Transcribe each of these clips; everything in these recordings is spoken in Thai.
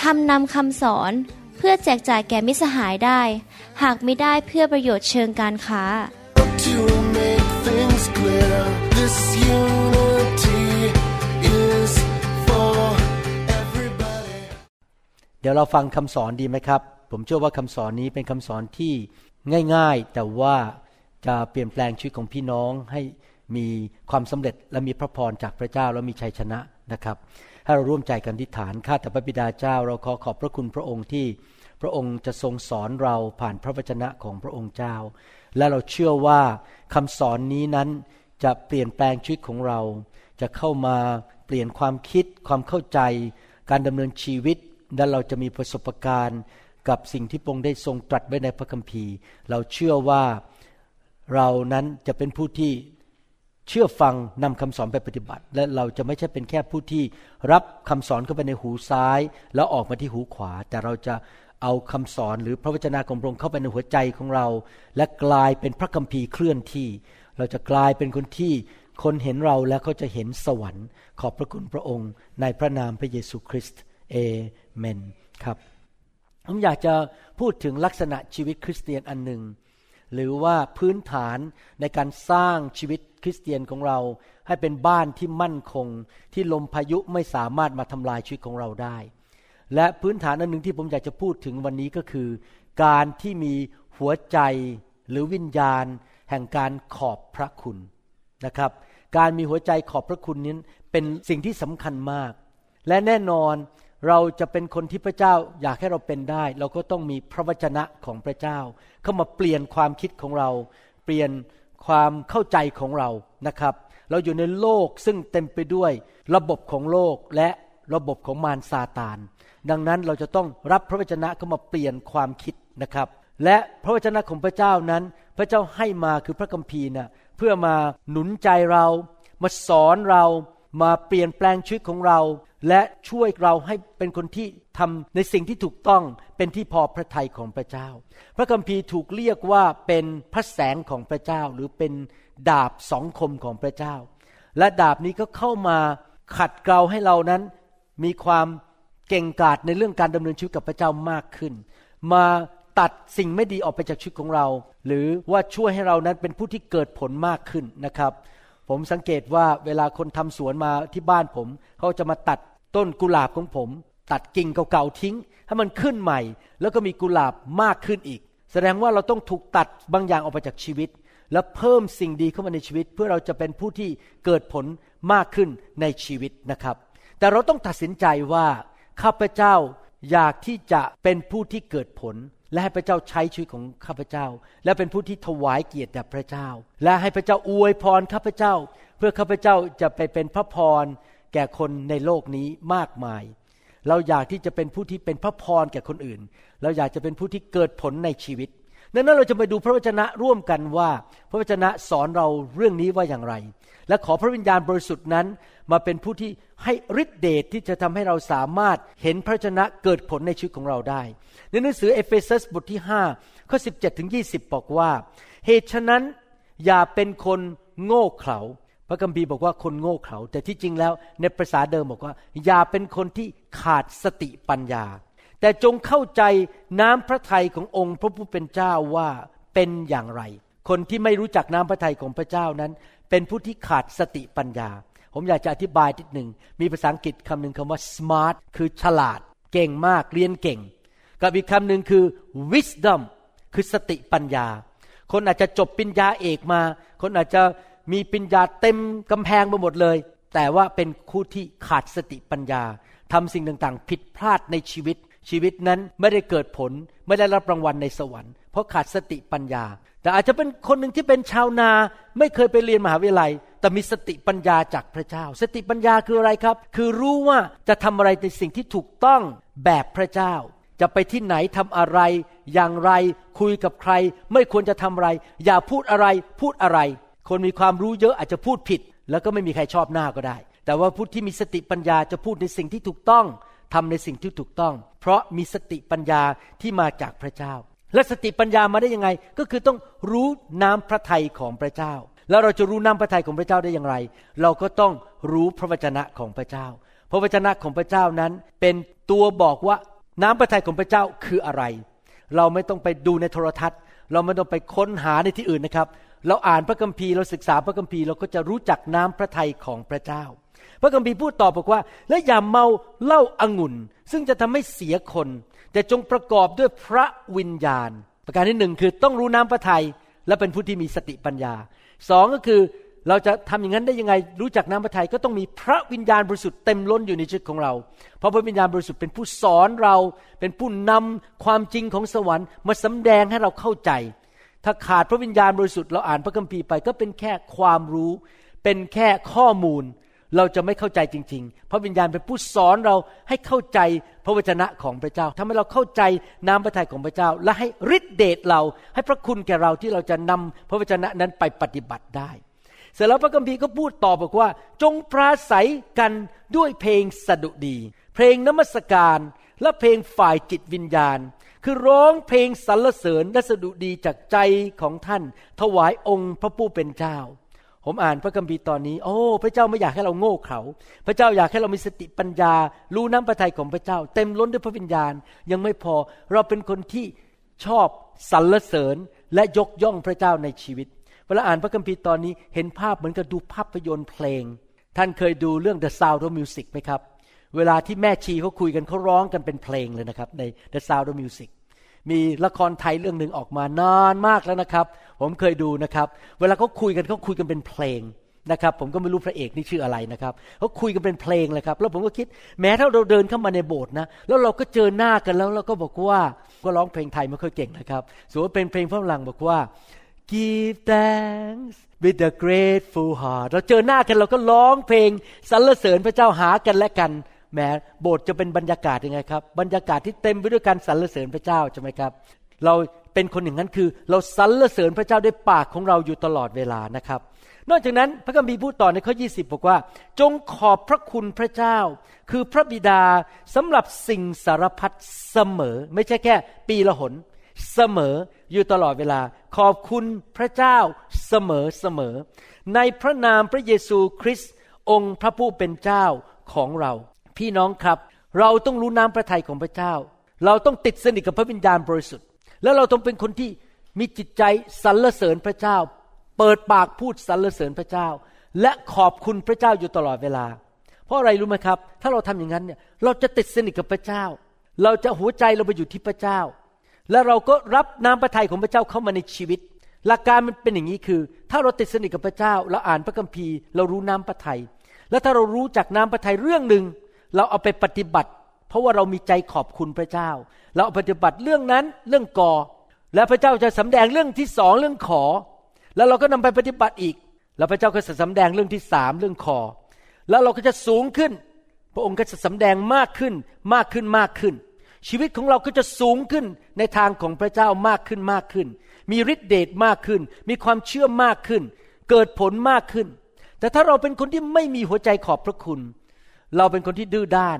ทำนำคำสอนเพื่อแจกจ่ายแก่มิสหายได้ หากไม่ได้เพื่อประโยชน์เชิงการค้า To make things clear, this unity is for everybody. เดี๋ยวเราฟังคำสอนดีไหมครับ ผมเชื่อว่าคำสอนนี้เป็นคำสอนที่ง่ายๆ แต่ว่าจะเปลี่ยนแปลงชีวิตของพี่น้องให้มีความสำเร็จและมีพระพรจากพระเจ้าและมีชัยชนะนะครับ ให้เราร่วมใจกันทิฏฐาน ข้าแต่พระบิดาเจ้า เราขอขอบพระคุณพระองค์ที่ พระองค์จะทรงสอนเราผ่านพระวจนะของพระองค์เจ้า และเราเชื่อว่าคำสอนนี้นั้นจะเปลี่ยนแปลงชีวิตของเรา จะเข้ามาเปลี่ยนความคิด ความเข้าใจ การดำเนินชีวิต และเราจะมีประสบการณ์กับสิ่งที่พระองค์ได้ทรงตรัสไว้ในพระคัมภีร์ เราเชื่อว่าเรานั้นจะเป็นผู้ที่ เชื่อฟังนำคำสอนไปปฏิบัติ และเราจะไม่ใช่เป็นแค่ผู้ที่รับคำสอนเข้าไปในหูซ้าย แล้วออกมาที่หูขวา แต่เราจะเอาคำสอนหรือพระวจนะของพระองค์เข้าไปในหัวใจของเรา และกลายเป็นพระคัมภีร์เคลื่อนที่ เราจะกลายเป็นคนที่คนเห็นเราแล้วเขาจะเห็นสวรรค์ ขอบพระคุณพระองค์ในพระนามพระเยซูคริสต์เอเมนครับผมอยากจะพูดถึงลักษณะชีวิตคริสเตียนอันหนึ่ง หรือว่าพื้นฐานในการสร้างชีวิตคริสเตียนของเรา ให้เป็นบ้านที่มั่นคง ที่ลมพายุไม่สามารถมาทำลายชีวิตของเราได้ และพื้นฐานอันหนึ่งที่ผมอยากจะพูดถึงวันนี้ก็คือ การที่มีหัวใจหรือวิญญาณ แห่งการขอบพระคุณนะครับ การมีหัวใจขอบพระคุณนี้เป็นสิ่งที่สำคัญมาก และแน่นอน เราจะเป็นคนที่พระเจ้าอยากให้เราเป็นได้ เราก็ต้องมีพระวจนะของพระเจ้า เข้ามาเปลี่ยนความคิดของเรา เปลี่ยนความเข้าใจของเรานะครับ เราอยู่ในโลกซึ่งเต็มไปด้วยระบบของโลกและระบบของมารซาตาน ดังนั้นเราจะต้องรับพระวจนะเข้ามาเปลี่ยนความคิดนะครับ และพระวจนะของพระเจ้านั้น พระเจ้าให้มาคือพระคัมภีร์นะเพื่อมาหนุนใจเรา มาสอนเรา มาเปลี่ยนแปลงชีวิตของเรา และช่วยเราให้เป็นคนที่ทำในสิ่งที่ถูกต้องเป็นที่พอพระทัยของพระเจ้า พระคัมภีร์ถูกเรียกว่าเป็นพระแสงของพระเจ้า หรือเป็นดาบสองคมของพระเจ้า และดาบนี้ก็เข้ามาขัดเกลาให้เรานั้นมีความเก่งกาจในเรื่องการดำเนินชีวิตกับพระเจ้ามากขึ้น มาตัดสิ่งไม่ดีออกไปจากชีวิตของเรา หรือว่าช่วยให้เรานั้นเป็นผู้ที่เกิดผลมากขึ้นนะครับ ผมสังเกตว่าเวลาคนทำสวนมาที่บ้านผม เขาจะมาตัด ต้นกุหลาบของผม ตัดกิ่งเก่าๆทิ้ง ให้มันขึ้นใหม่ แล้วก็มีกุหลาบมากขึ้นอีก แสดงว่าเราต้องถูกตัดบางอย่างออกไปจากชีวิต แล้วเพิ่มสิ่งดีเข้ามาในชีวิต เพื่อเราจะเป็นผู้ที่เกิดผลมากขึ้นในชีวิตนะครับ แต่เราต้องตัดสินใจว่าข้าพเจ้าอยากที่จะเป็นผู้ที่เกิดผล และให้พระเจ้าใช้ชีวิตของข้าพเจ้า และเป็นผู้ที่ถวายเกียรติแด่พระเจ้า และให้พระเจ้าอวยพรข้าพเจ้า เพื่อข้าพเจ้าจะไปเป็นพระพร แก่คนในโลกนี้มากมาย เราอยากที่จะเป็นผู้ที่เป็นพระพรแก่คนอื่น เราอยากจะเป็นผู้ที่เกิดผลในชีวิตดังนั้นเราจะไปดูพระวจนะร่วมกันว่า พระวจนะสอนเราเรื่องนี้ว่าอย่างไร และขอพระวิญญาณบริสุทธิ์นั้นมาเป็นผู้ที่ให้ฤทธิเดชทที่จะทำให้เราสามารถเห็นพระวจนะเกิดผลในชีวิตของเราได้ ในหนังสือเอเฟซัสบทที่5ข้อ17ถึง20 บอกว่า เหตุฉะนั้นอย่าเป็นคนโง่เขลา พระคัมภีร์บอกว่าคนโง่เขลาแต่ที่จริงแล้วในภาษาเดิมบอกว่า อย่าเป็นคนที่ขาดสติปัญญา แต่จงเข้าใจน้ำพระทัยขององค์พระผู้เป็นเจ้าว่าเป็นอย่างไร คนที่ไม่รู้จักน้ำพระทัยของพระเจ้านั้น เป็นผู้ที่ขาดสติปัญญา ผมอยากจะอธิบายทีหนึ่งมีภาษาอังกฤษคำหนึ่งคำว่า smart คือฉลาด เก่งมากเรียนเก่ง กับอีกคำหนึ่งคือ wisdom คือสติปัญญา คนอาจจะจบปริญญาเอกมา คนอาจจะ มีปัญญาเต็มกำแพงไปหมดเลย แต่ว่าเป็นคู่ที่ขาดสติปัญญาทำสิ่งต่างๆ ผิดพลาดในชีวิต ชีวิตนั้นไม่ได้เกิดผล ไม่ได้รับรางวัลในสวรรค์เพราะขาดสติปัญญา แต่อาจจะเป็นคนหนึ่งที่เป็นชาวนา ไม่เคยไปเรียนมหาวิทยาลัย แต่มีสติปัญญาจากพระเจ้า สติปัญญาคืออะไรครับ คือรู้ว่าจะทำอะไรในสิ่งที่ถูกต้องแบบพระเจ้า จะไปที่ไหนทำอะไร อย่างไร คุยกับใคร ไม่ควรจะทำอะไร อย่าพูดอะไร พูดอะไร คนมีความรู้เยอะอาจจะพูดผิด แล้วก็ไม่มีใครชอบหน้าก็ได้ แต่ว่าผู้ที่มีสติปัญญาจะพูดในสิ่งที่ถูกต้องทำในสิ่งที่ถูกต้อง เพราะมีสติปัญญาที่มาจากพระเจ้า และสติปัญญามาได้ยังไง ก็คือต้องรู้น้ำพระทัยของพระเจ้า แล้วเราจะรู้น้ำพระทัยของพระเจ้าได้อย่างไร เราก็ต้องรู้พระวจนะของพระเจ้า พระวจนะของพระเจ้านั้น เป็นตัวบอกว่าน้ำพระทัยของพระเจ้าคืออะไร เราไม่ต้องไปดูในโทรทัศน์ เราไม่ต้องไปค้นหาในที่อื่นนะครับ เราอ่านพระคัมภีร์เราศึกษาพระคัมภีร์เราก็จะรู้จักน้ำพระทัยของพระเจ้า พระคัมภีร์พูดต่อบอกว่า และอย่าเมาเหล้าอางุ่น ซึ่งจะทำให้เสียคน แต่จงประกอบด้วยพระวิญญาณ ประการที่หนึ่งคือต้องรู้น้ำพระทัยและเป็นผู้ที่มีสติปัญญาสองก็คือเราจะทำอย่างนั้นได้ยังไง รู้จักน้ำพระทัยก็ต้องมีพระวิญญาณบริสุทธิ์เต็มล้นอยู่ในชีวิตของเรา เพราะพระวิญญาณบริสุทธิ์เป็นผู้สอนเรา เป็นผู้นำความจริงของสวรรค์มาสำแดงให้เราเข้าใจ ถ้าขาดพระวิญญาณบริสุทธิ์เราอ่านพระคัมภีร์ไป ก็เป็นแค่ความรู้ เป็นแค่ข้อมูล เราจะไม่เข้าใจจริง ๆ พระวิญญาณเป็นผู้สอนเราให้เข้าใจพระวจนะของพระเจ้าทำให้เราเข้าใจน้ำพระทัยของพระเจ้า และให้ฤทธิเดชเรา ให้พระคุณแก่เราที่เราจะนำพระวจนะนั้นไปปฏิบัติได้ เสร็จแล้วพระคัมภีร์ก็พูดต่อบอกว่า จงปราศัยกันด้วยเพลงสดุดี เพลงนมัสการและเพลงฝ่ายจิตวิญญาณ คือร้องเพลงสรรเสริญและสดุดีจากใจของท่าน ถวายองค์พระผู้เป็นเจ้า ผมอ่านพระคัมภีร์ตอนนี้ โอ้ พระเจ้าไม่อยากให้เราโง่เขลาพระเจ้าอยากให้เรามีสติปัญญา รู้น้ำพระทัยของพระเจ้า เต็มล้นด้วยพระวิญญาณ ยังไม่พอเราเป็นคนที่ชอบสรรเสริญและยกย่องพระเจ้าในชีวิตเวลาอ่านพระคัมภีร์ตอนนี้เห็นภาพเหมือนกับดูภาพยนตร์เพลง ท่านเคยดูเรื่อง The Sound of Music ไหมครับ เวลาที่แม่ชีเขาคุยกันเขาร้องกันเป็นเพลงเลยนะครับ ใน The Sound of Music มีละครไทยเรื่องหนึ่งออกมานานมากแล้วนะครับ ผมเคยดูนะครับ เวลาเขาคุยกันเขาคุยกันเป็นเพลงนะครับ ผมก็ไม่รู้พระเอกนี่ชื่ออะไรนะครับเขาคุยกันเป็นเพลงเลยครับแล้วผมก็คิดแม้ถ้าเราเดินเข้ามาในโบสถ์นะแล้วเราก็เจอหน้ากันแล้วเราก็บอกว่าก็ร้องเพลงไทยไม่ค่อยเก่งนะครับสมมติเป็นเพลงฝรั่งบอกว่า give thanks with a grateful heart เราเจอหน้ากันเราก็ร้องเพลงสรรเสริญพระเจ้าหากันและกัน แหมโบสถ์จะเป็นบรรยากาศยังไงครับ บรรยากาศที่เต็มไปด้วยการสรรเสริญพระเจ้าใช่ไหมครับ เราเป็นคนอย่างนั้นคือ เราสรรเสริญพระเจ้าด้วยปากของเราอยู่ตลอดเวลานะครับ นอกจากนั้นพระคัมภีร์พูดต่อในข้อ 20 บอกว่า จงขอบพระคุณพระเจ้า คือพระบิดาสำหรับสิ่งสารพัดเสมอ ไม่ใช่แค่ ปีละหน เสมออยู่ตลอดเวลา ขอบคุณพระเจ้าเสมอเสมอ ในพระนามพระเยซูคริสต์องค์พระผู้เป็นเจ้าของเรา พี่น้องครับ เราต้องรู้น้ำพระทัยของพระเจ้า เราต้องติดสนิทกับพระวิญญาณบริสุทธิ์ แล้วเราต้องเป็นคนที่มีจิตใจสรรเสริญพระเจ้า เปิดปากพูดสรรเสริญพระเจ้า และขอบคุณพระเจ้าอยู่ตลอดเวลา เพราะอะไรรู้ไหมครับ ถ้าเราทำอย่างนั้นเนี่ยเราจะติดสนิทกับพระเจ้า เราจะหัวใจเราไปอยู่ที่พระเจ้า และเราก็รับน้ำพระทัยของพระเจ้าเข้ามาในชีวิต หลักการมันเป็นอย่างนี้คือ ถ้าเราติดสนิทกับพระเจ้า เราอ่านพระคัมภีร์ เรารู้น้ำพระทัยแล้วถ้าเรารู้จักน้ำพระทัยเรื่องหนึ่ง เราเอาไปปฏิบัติ เพราะว่าเรามีใจขอบคุณพระเจ้า เราเอาปฏิบัติเรื่องนั้นเรื่องกอ และพระเจ้าจะสำแดงเรื่องที่สองเรื่องขอ แล้วเราก็นำไปปฏิบัติอีก แล้วพระเจ้าก็จะสำแดงเรื่องที่สามเรื่องคอแล้วเราก็จะสูงขึ้น พระองค์ก็จะสำแดงมากขึ้นมากขึ้นมากขึ้น ชีวิตของเราก็จะสูงขึ้นในทางของพระเจ้ามากขึ้นมากขึ้น มีฤทธิเดชมากขึ้น มีความเชื่อมากขึ้น เกิดผลมากขึ้น แต่ถ้าเราเป็นคนที่ไม่มีหัวใจขอบพระคุณ เราเป็นคนที่ดื้อด้าน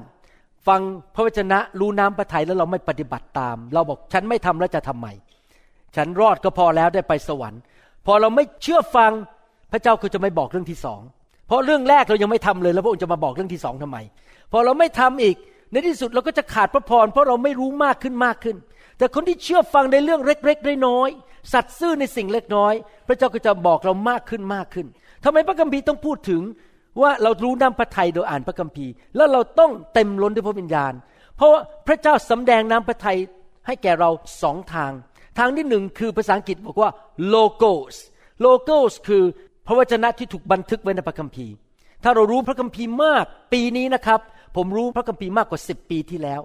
ฟังพระวจนะรู้น้ำพระทัยแล้วเราไม่ปฏิบัติตาม เราบอกฉันไม่ทำแล้วจะทำไม ฉันรอดก็พอแล้วได้ไปสวรรค์ พอเราไม่เชื่อฟังพระเจ้าก็จะไม่บอกเรื่องที่สองเพราะเรื่องแรกเรายังไม่ทำเลยแล้วพระองค์จะมาบอกเรื่องที่สองทำไม พอเราไม่ทำอีกในที่สุดเราก็จะขาดพระพรเพราะเราไม่รู้มากขึ้นมากขึ้น แต่คนที่เชื่อฟังในเรื่องเล็กๆน้อยๆสัตย์ซื่อในสิ่งเล็กน้อย พระเจ้าก็จะบอกเรามากขึ้นมากขึ้นทำไมพระคัมภีร์ต้องพูดถึง ว่าเรารู้น้ำพระทัยโดยอ่านพระคัมภีร์ แล้วเราต้องเต็มล้นด้วยพระวิญญาณ เพราะว่าพระเจ้าสำแดงน้ำพระทัยให้แก่เราสองทาง ทางที่หนึ่งคือภาษาอังกฤษบอกว่า logos logos คือพระวจนะที่ถูกบันทึกไว้ในพระคัมภีร์ ถ้าเรารู้พระคัมภีร์มากปีนี้นะครับ ผมรู้พระคัมภีร์มากกว่าสิบปีที่แล้ว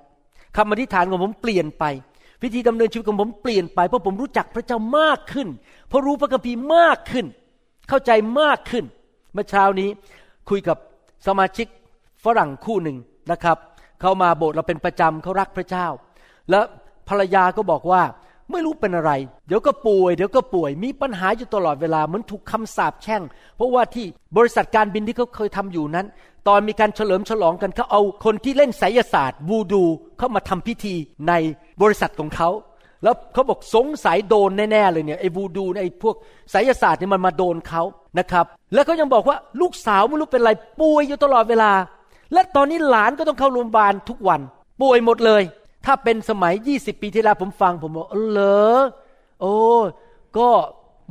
คำอธิษฐานของผมเปลี่ยนไป วิธีดำเนินชีวิตของผมเปลี่ยนไปเพราะผมรู้จักพระเจ้ามากขึ้นเพราะรู้พระคัมภีร์มากขึ้น เข้าใจมากขึ้น เมื่อเช้านี้ คุยกับสมาชิกฝรั่งคู่หนึ่งนะครับ เขามาโบสถ์เราเป็นประจำเขารักพระเจ้า แล้วภรรยาก็บอกว่าไม่รู้เป็นอะไร เดี๋ยวก็ป่วย เดี๋ยวก็ป่วย มีปัญหาอยู่ตลอดเวลา เหมือนถูกคำสาปแช่ง เพราะว่าที่บริษัทการบินที่เขาเคยทำอยู่นั้น ตอนมีการเฉลิมฉลองกันเขาเอาคนที่เล่นไสยศาสตร์วูดูเข้ามาทำพิธีในบริษัทของเขา แล้วเขาบอกสงสัยโดนแน่ๆเลยเนี่ยไอ้วูดูไอ้พวกไสยศาสตร์เนี่ยมันมาโดนเขานะครับ แล้วเขายังบอกว่าลูกสาวไม่รู้เป็นอะไรป่วยอยู่ตลอดเวลา และตอนนี้หลานก็ต้องเข้าโรงพยาบาลทุกวัน ป่วยหมดเลย ถ้าเป็นสมัย 20 ปีที่แล้วผมฟังผมบอกเออเหรอโอ้ก็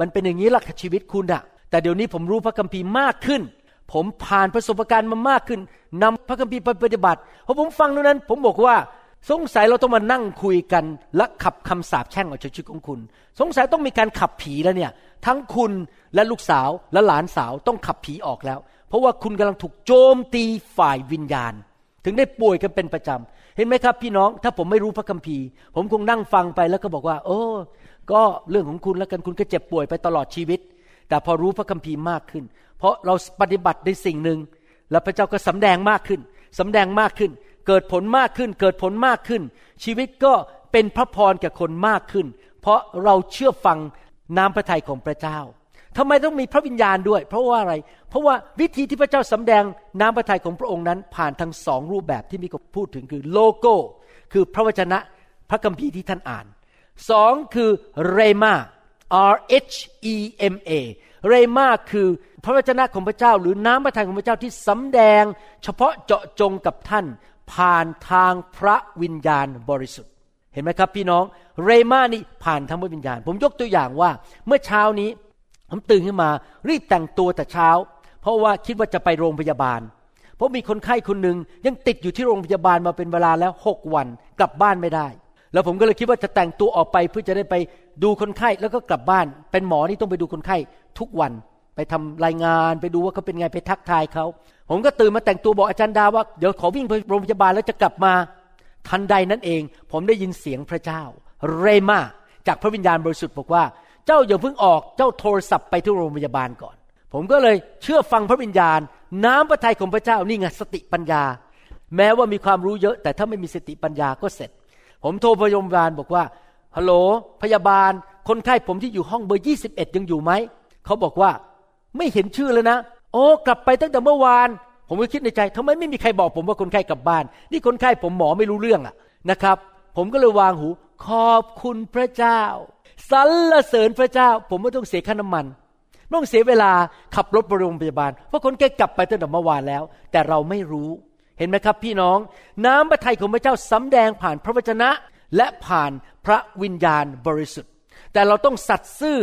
มันเป็นอย่างนี้หละชีวิตคุณอะแต่เดี๋ยวนี้ผมรู้พระคัมภีร์มากขึ้น ผมผ่านประสบการณ์มามากขึ้นนำพระคัมภีร์ไปปฏิบัติพอผมฟังตรงนั้น ผมบอกว่า สงสัยเราต้องมานั่งคุยกันและขับคำสาปแช่งออกจากชีวิตของคุณ สงสัยต้องมีการขับผีแล้วเนี่ย ทั้งคุณและลูกสาวและหลานสาวต้องขับผีออกแล้ว เพราะว่าคุณกำลังถูกโจมตีฝ่ายวิญญาณ ถึงได้ป่วยกันเป็นประจำเห็นไหมครับ พี่น้องถ้าผมไม่รู้พระคัมภีร์ ผมคงนั่งฟังไปแล้วก็บอกว่า โอ้ ก็เรื่องของคุณแล้วกันคุณก็เจ็บป่วยไปตลอดชีวิต แต่พอรู้พระคัมภีร์มากขึ้น เพราะเราปฏิบัติในสิ่งหนึ่งแล้วพระเจ้าก็สำแดงมากขึ้นสำแดงมากขึ้น เกิดผลมากขึ้น เกิดผลมากขึ้น ชีวิตก็เป็นพระพรแก่คนมากขึ้น เพราะเราเชื่อฟังน้ำพระทัยของพระเจ้าทำไมต้องมีพระวิญญาณด้วย เพราะว่าอะไร เพราะว่าวิธีที่พระเจ้าสำแดงน้ำพระทัยของพระองค์นั้น ผ่านทั้งสองรูปแบบที่มีคนพูดถึงคือโลโก้ คือพระวจนะพระคัมภีร์ที่ท่านอ่านสองคือเรมา R H E M A เรมาคือพระวจนะของพระเจ้า หรือน้ำพระทัยของพระเจ้าที่สำแดง เฉพาะเจาะจงกับท่าน ผ่านทางพระวิญญาณบริสุทธิ์ เห็นไหมครับพี่น้อง เรมานี่ผ่านทางพระวิญญาณ ผมยกตัวอย่างว่า เมื่อเช้านี้ผมตื่นขึ้นมา รีบแต่งตัวแต่เช้า เพราะว่าคิดว่าจะไปโรงพยาบาล เพราะมีคนไข้คนหนึ่งยังติดอยู่ที่โรงพยาบาลมาเป็นเวลาแล้วหกวัน กลับบ้านไม่ได้ แล้วผมก็เลยคิดว่าจะแต่งตัวออกไปเพื่อจะได้ไปดูคนไข้แล้วก็กลับบ้าน เป็นหมอนี่ต้องไปดูคนไข้ทุกวัน ไปทำรายงานไปดูว่าเขาเป็นไงไปทักทายเขาผมก็ตื่นมาแต่งตัวบอกอาจารย์ดาว่าเดี๋ยวขอวิ่งไปโรงพยาบาลแล้วจะกลับมาทันใดนั้นเอง ผมได้ยินเสียงพระเจ้า เรมาจากพระวิญญาณบริสุทธิ์บอกว่า เจ้าอย่าเพิ่งออกเจ้าโทรศัพท์ไปที่โรงพยาบาลก่อน ผมก็เลยเชื่อฟังพระวิญญาณ น้ำพระทัยของพระเจ้านี่ไงสติปัญญา แม้ว่ามีความรู้เยอะ แต่ถ้าไม่มีสติปัญญาก็เสร็จ ผมโทรพยาบาลบอกว่าฮัลโหลพยาบาล คนไข้ผมที่อยู่ห้องเบอร์ 21 ยังอยู่ไหมเขาบอกว่า ไม่เห็นชื่อเลยนะ โอ้กลับไปตั้งแต่เมื่อวาน ผมก็คิดในใจทำไมไม่มีใครบอกผมว่าคนไข้กลับบ้าน นี่คนไข้ผมหมอไม่รู้เรื่องอะนะครับ ผมก็เลยวางหู ขอบคุณพระเจ้าสรรเสริญพระเจ้า ผมไม่ต้องเสียค่าน้ำมันไม่ต้องเสียเวลาขับรถไปโรงพยาบาล เพราะคนแก่กลับไปตั้งแต่เมื่อวานแล้ว แต่เราไม่รู้เห็นไหมครับพี่น้อง น้ำพระทัยของพระเจ้าสำแดงผ่านพระวจนะ และผ่านพระวิญญาณบริสุทธิ์ แต่เราต้องสัตย์ซื่อ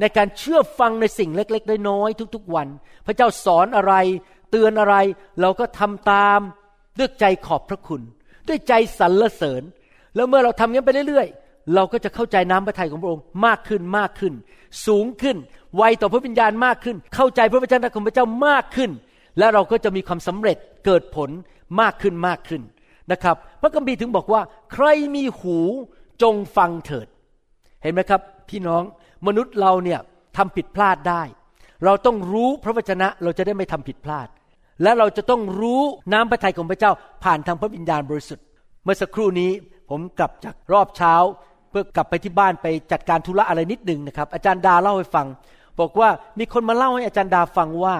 ในการเชื่อฟังในสิ่งเล็กๆน้อยๆทุกๆวัน พระเจ้าสอนอะไรเตือนอะไร เราก็ทำตามด้วยใจขอบพระคุณ ด้วยใจสรรเสริญ แล้วเมื่อเราทำงั้นไปเรื่อยๆ เราก็จะเข้าใจน้ำพระทัยของพระองค์มากขึ้นมากขึ้น สูงขึ้นไวต่อพระวิญญาณมากขึ้น เข้าใจพระวจนะของพระเจ้ามากขึ้น และเราก็จะมีความสำเร็จเกิดผลมากขึ้นมากขึ้นนะครับ พระคัมภีร์ถึงบอกว่า ใครมีหูจงฟังเถิด เห็นไหมครับ พี่น้อง มนุษย์เราเนี่ยทำผิดพลาดได้ เราต้องรู้พระวจนะเราจะได้ไม่ทำผิดพลาด และเราจะต้องรู้น้ำพระทัยของพระเจ้าผ่านทางพระวิญญาณบริสุทธิ์ เมื่อสักครู่นี้ผมกลับจากรอบเช้า เพื่อกลับไปที่บ้านไปจัดการธุระอะไรนิดหนึ่งนะครับ อาจารย์ดาเล่าให้ฟัง บอกว่ามีคนมาเล่าให้อาจารย์ดาฟังว่า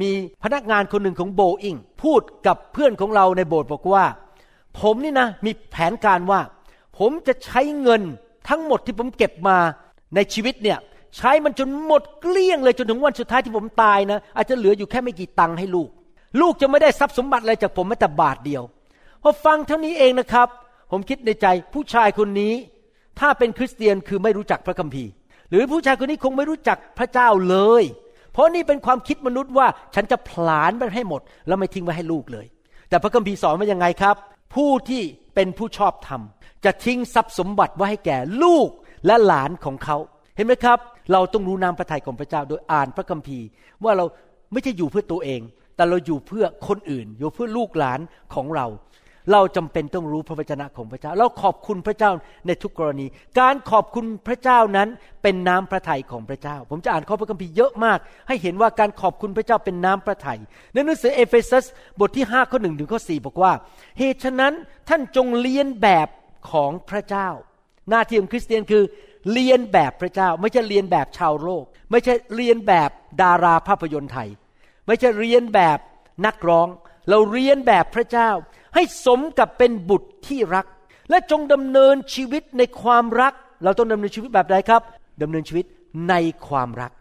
มีพนักงานคนหนึ่งของโบอิงพูดกับเพื่อนของเราในโบสถ์บอกว่า ผมนี่นะมีแผนการว่า ผมจะใช้เงินทั้งหมดที่ผมเก็บมา ในชีวิตเนี่ยใช้มันจนหมดเกลี้ยงเลยจนถึงวันสุดท้ายที่ผมตายนะอาจจะเหลืออยู่แค่ไม่กี่ตังค์ให้ลูก ลูกจะไม่ได้ทรัพย์สมบัติอะไรจากผมแม้แต่บาทเดียวพอฟังเท่านี้เองนะครับ ผมคิดในใจผู้ชายคนนี้ ถ้าเป็นคริสเตียนคือไม่รู้จักพระคัมภีร์ หรือผู้ชายคนนี้คงไม่รู้จักพระเจ้าเลย เพราะนี่เป็นความคิดมนุษย์ว่าฉันจะผลาญมันให้หมด แล้วไม่ทิ้งไว้ให้ลูกเลย แต่พระคัมภีร์สอนว่ายังไงครับ ผู้ที่เป็นผู้ชอบธรรมจะทิ้งทรัพย์สมบัติไว้ให้แก่ลูก และหลานของเขา เห็นไหมครับ เราต้องรู้น้ำพระทัยของพระเจ้าโดยอ่านพระคัมภีร์ ว่าเราไม่ใช่อยู่เพื่อตัวเอง แต่เราอยู่เพื่อคนอื่น อยู่เพื่อลูกหลานของเรา เราจำเป็นต้องรู้พระวจนะของพระเจ้า เราขอบคุณพระเจ้าในทุกกรณี การขอบคุณพระเจ้านั้นเป็นน้ำพระทัยของพระเจ้า ผมจะอ่านข้อพระคัมภีร์เยอะมาก ให้เห็นว่าการขอบคุณพระเจ้าเป็นน้ำพระทัยในหนังสือเอเฟซัสบทที่5ข้อ1ถึงข้อ4บอกว่าเหตุฉะนั้นท่านจงเลียนแบบของพระเจ้า หน้าที่ของคริสเตียนคือเลียนแบบพระเจ้า ไม่ใช่เลียนแบบชาวโลก ไม่ใช่เรียนแบบดาราภาพยนตร์ไทย ไม่ใช่เรียนแบบนักร้อง เราเรียนแบบพระเจ้า ให้สมกับเป็นบุตรที่รัก และจงดำเนินชีวิตในความรัก เราต้องดำเนินชีวิตแบบใดครับดำเนินชีวิตในความรัก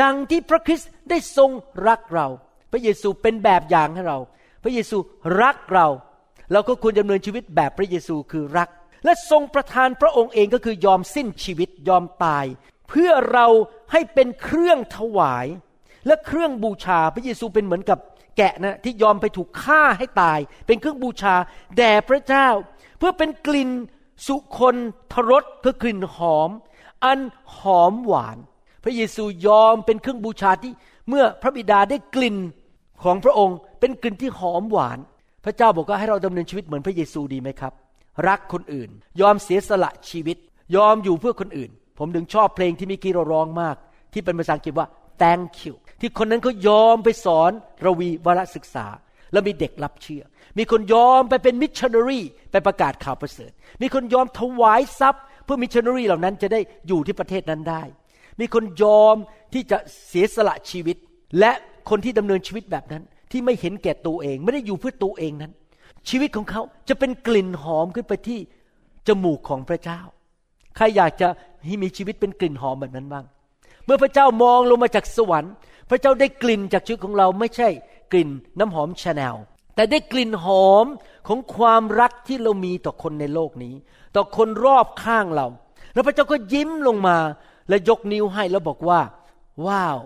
ดังที่พระคริสต์ได้ทรงรักเรา พระเยซูเป็นแบบอย่างให้เรา พระเยซูรักเรา เราก็ควรดำเนินชีวิตแบบพระเยซูคือรัก และทรงประทานพระองค์เองก็คือยอมสิ้นชีวิตยอมตาย เพื่อเราให้เป็นเครื่องถวาย และเครื่องบูชาพระเยซูเป็นเหมือนกับแกะนะที่ยอมไปถูกฆ่าให้ตาย เป็นเครื่องบูชาแด่พระเจ้า เพื่อเป็นกลิ่นสุคนทรสคือกลิ่นหอม อันหอมหวาน พระเยซูยอมเป็นเครื่องบูชาที่เมื่อพระบิดาได้กลิ่นของพระองค์ เป็นกลิ่นที่หอมหวาน พระเจ้าบอกว่าให้เราดำเนินชีวิตเหมือนพระเยซูดีไหมครับ รักคนอื่น ยอมเสียสละชีวิต ยอมอยู่เพื่อคนอื่น ผมถึงชอบเพลงที่มิกี้เราร้องมาก ที่เป็นภาษาอังกฤษว่า thank you ที่คนนั้นเขายอมไปสอนรวีวารศึกษา แล้วมีเด็กรับเชื่อ มีคนยอมไปเป็นมิชชันนารีไปประกาศข่าวประเสริฐ มีคนยอมถวายทรัพย์ เพื่อมิชชันนารีเหล่านั้นจะได้อยู่ที่ประเทศนั้นได้ มีคนยอมที่จะเสียสละชีวิต และคนที่ดำเนินชีวิตแบบนั้น ที่ไม่เห็นแก่ตัวเอง ไม่ได้อยู่เพื่อตัวเองนั้น ชีวิตของเขาจะเป็นกลิ่นหอมขึ้นไปที่จมูกของพระเจ้า ใครอยากจะให้มีชีวิตเป็นกลิ่นหอมแบบนั้นบ้าง เมื่อพระเจ้ามองลงมาจากสวรรค์ พระเจ้าได้กลิ่นจากชีวิตของเราไม่ใช่กลิ่นน้ำหอมชาแนลแต่ได้กลิ่นหอมของความรักที่เรามีต่อคนในโลกนี้ ต่อคนรอบข้างเรา แล้วพระเจ้าก็ยิ้มลงมาและยกนิ้วให้แล้วบอกว่า ว้าว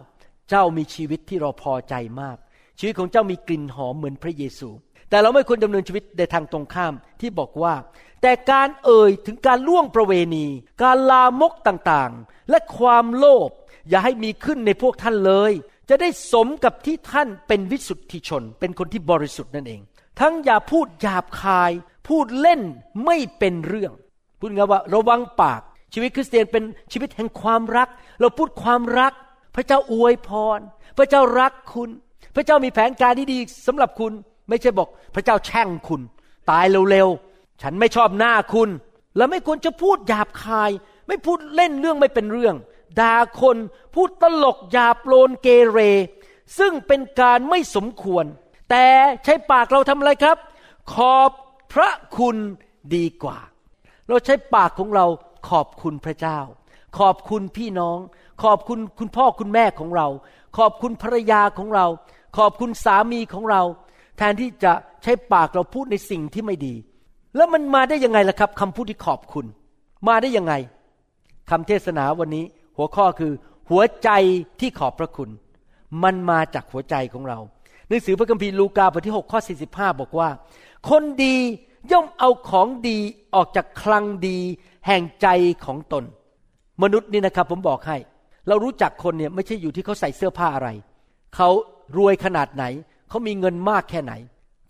เจ้ามีชีวิตที่เราพอใจมาก ชีวิตของเจ้ามีกลิ่นหอมเหมือนพระเยซู แต่เราไม่ควรดำเนินชีวิตในทางตรงข้ามที่บอกว่า แต่การเอ่ยถึงการล่วงประเวณี การลามกต่างๆ และความโลภอย่าให้มีขึ้นในพวกท่านเลย จะได้สมกับที่ท่านเป็นวิสุทธิชน เป็นคนที่บริสุทธิ์นั่นเอง ทั้งอย่าพูดหยาบคาย พูดเล่นไม่เป็นเรื่องพูดง่ายว่าระวังปาก ชีวิตคริสเตียนเป็นชีวิตแห่งความรัก เราพูดความรัก พระเจ้าอวยพร พระเจ้ารักคุณ พระเจ้ามีแผนการที่ดีสำหรับคุณ ไม่ใช่บอกพระเจ้าแช่งคุณ ตายเร็วๆ ฉันไม่ชอบหน้าคุณ แล้วไม่ควรจะพูดหยาบคาย ไม่พูดเล่นเรื่องไม่เป็นเรื่องด่าคนพูดตลกหยาบโลนเกเร ซึ่งเป็นการไม่สมควร แต่ใช้ปากเราทำอะไรครับ ขอบพระคุณดีกว่า เราใช้ปากของเราขอบคุณพระเจ้า ขอบคุณพี่น้อง ขอบคุณคุณพ่อคุณแม่ของเรา ขอบคุณภรรยาของเรา ขอบคุณสามีของเรา แทนที่จะใช้ปากเราพูดในสิ่งที่ไม่ดี แล้วมันมาได้ยังไงล่ะครับคำพูดที่ขอบคุณ มาได้ยังไงคำเทศนาวันนี้หัวข้อคือ หัวใจที่ขอบพระคุณ มันมาจากหัวใจของเราหนังสือพระคัมภีร์ลูกาบทที่ 6 ข้อ 45 บอกว่า คนดีย่อมเอาของดีออกจากคลังดี แห่งใจของตน มนุษย์นี่นะครับผมบอกให้ เรารู้จักคนเนี่ยไม่ใช่อยู่ที่เขาใส่เสื้อผ้าอะไร เขารวยขนาดไหน เขามีเงินมากแค่ไหน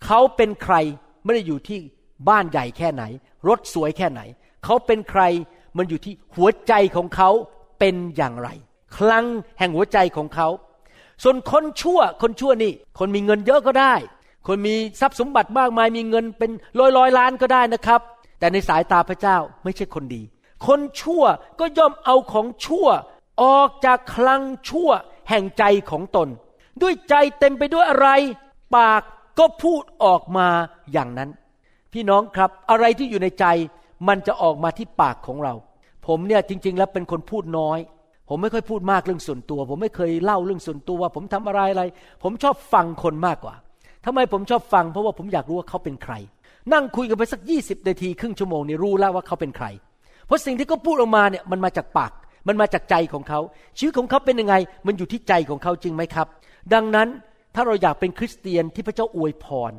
เขาเป็นใครไม่ได้อยู่ที่บ้านใหญ่แค่ไหน รถสวยแค่ไหน เขาเป็นใครมันอยู่ที่หัวใจของเขาเป็นอย่างไร คลังแห่งหัวใจของเขา ส่วนคนชั่วคนชั่วนี่ คนมีเงินเยอะก็ได้ คนมีทรัพย์สมบัติมากมายมีเงินเป็นร้อยร้อยล้านก็ได้นะครับ แต่ในสายตาพระเจ้าไม่ใช่คนดี คนชั่วก็ย่อมเอาของชั่ว ออกจากคลังชั่วแห่งใจของตน ด้วยใจเต็มไปด้วยอะไร ปากก็พูดออกมาอย่างนั้น พี่น้องครับอะไรที่อยู่ในใจมันจะออกมาที่ปากของเรา ผมเนี่ยจริง ๆ แล้วเป็นคนพูดน้อย ผมไม่ค่อยพูดมากเรื่องส่วนตัว ผมไม่เคยเล่าเรื่องส่วนตัวว่าผมทำอะไรอะไร ผมชอบฟังคนมากกว่าทำไมผมชอบฟัง เพราะว่าผมอยากรู้ว่าเขาเป็นใคร นั่งคุยกันไปสักยี่สิบนาทีครึ่งชั่วโมงนี่รู้แล้วว่าเขาเป็นใคร เพราะสิ่งที่เขาพูดออกมาเนี่ยมันมาจากปาก มันมาจากใจของเขา ชีวิตของเขาเป็นยังไง มันอยู่ที่ใจของเขาจริงไหมครับ ดังนั้นถ้าเราอยากเป็นคริสเตียนที่พระเจ้าอวยพร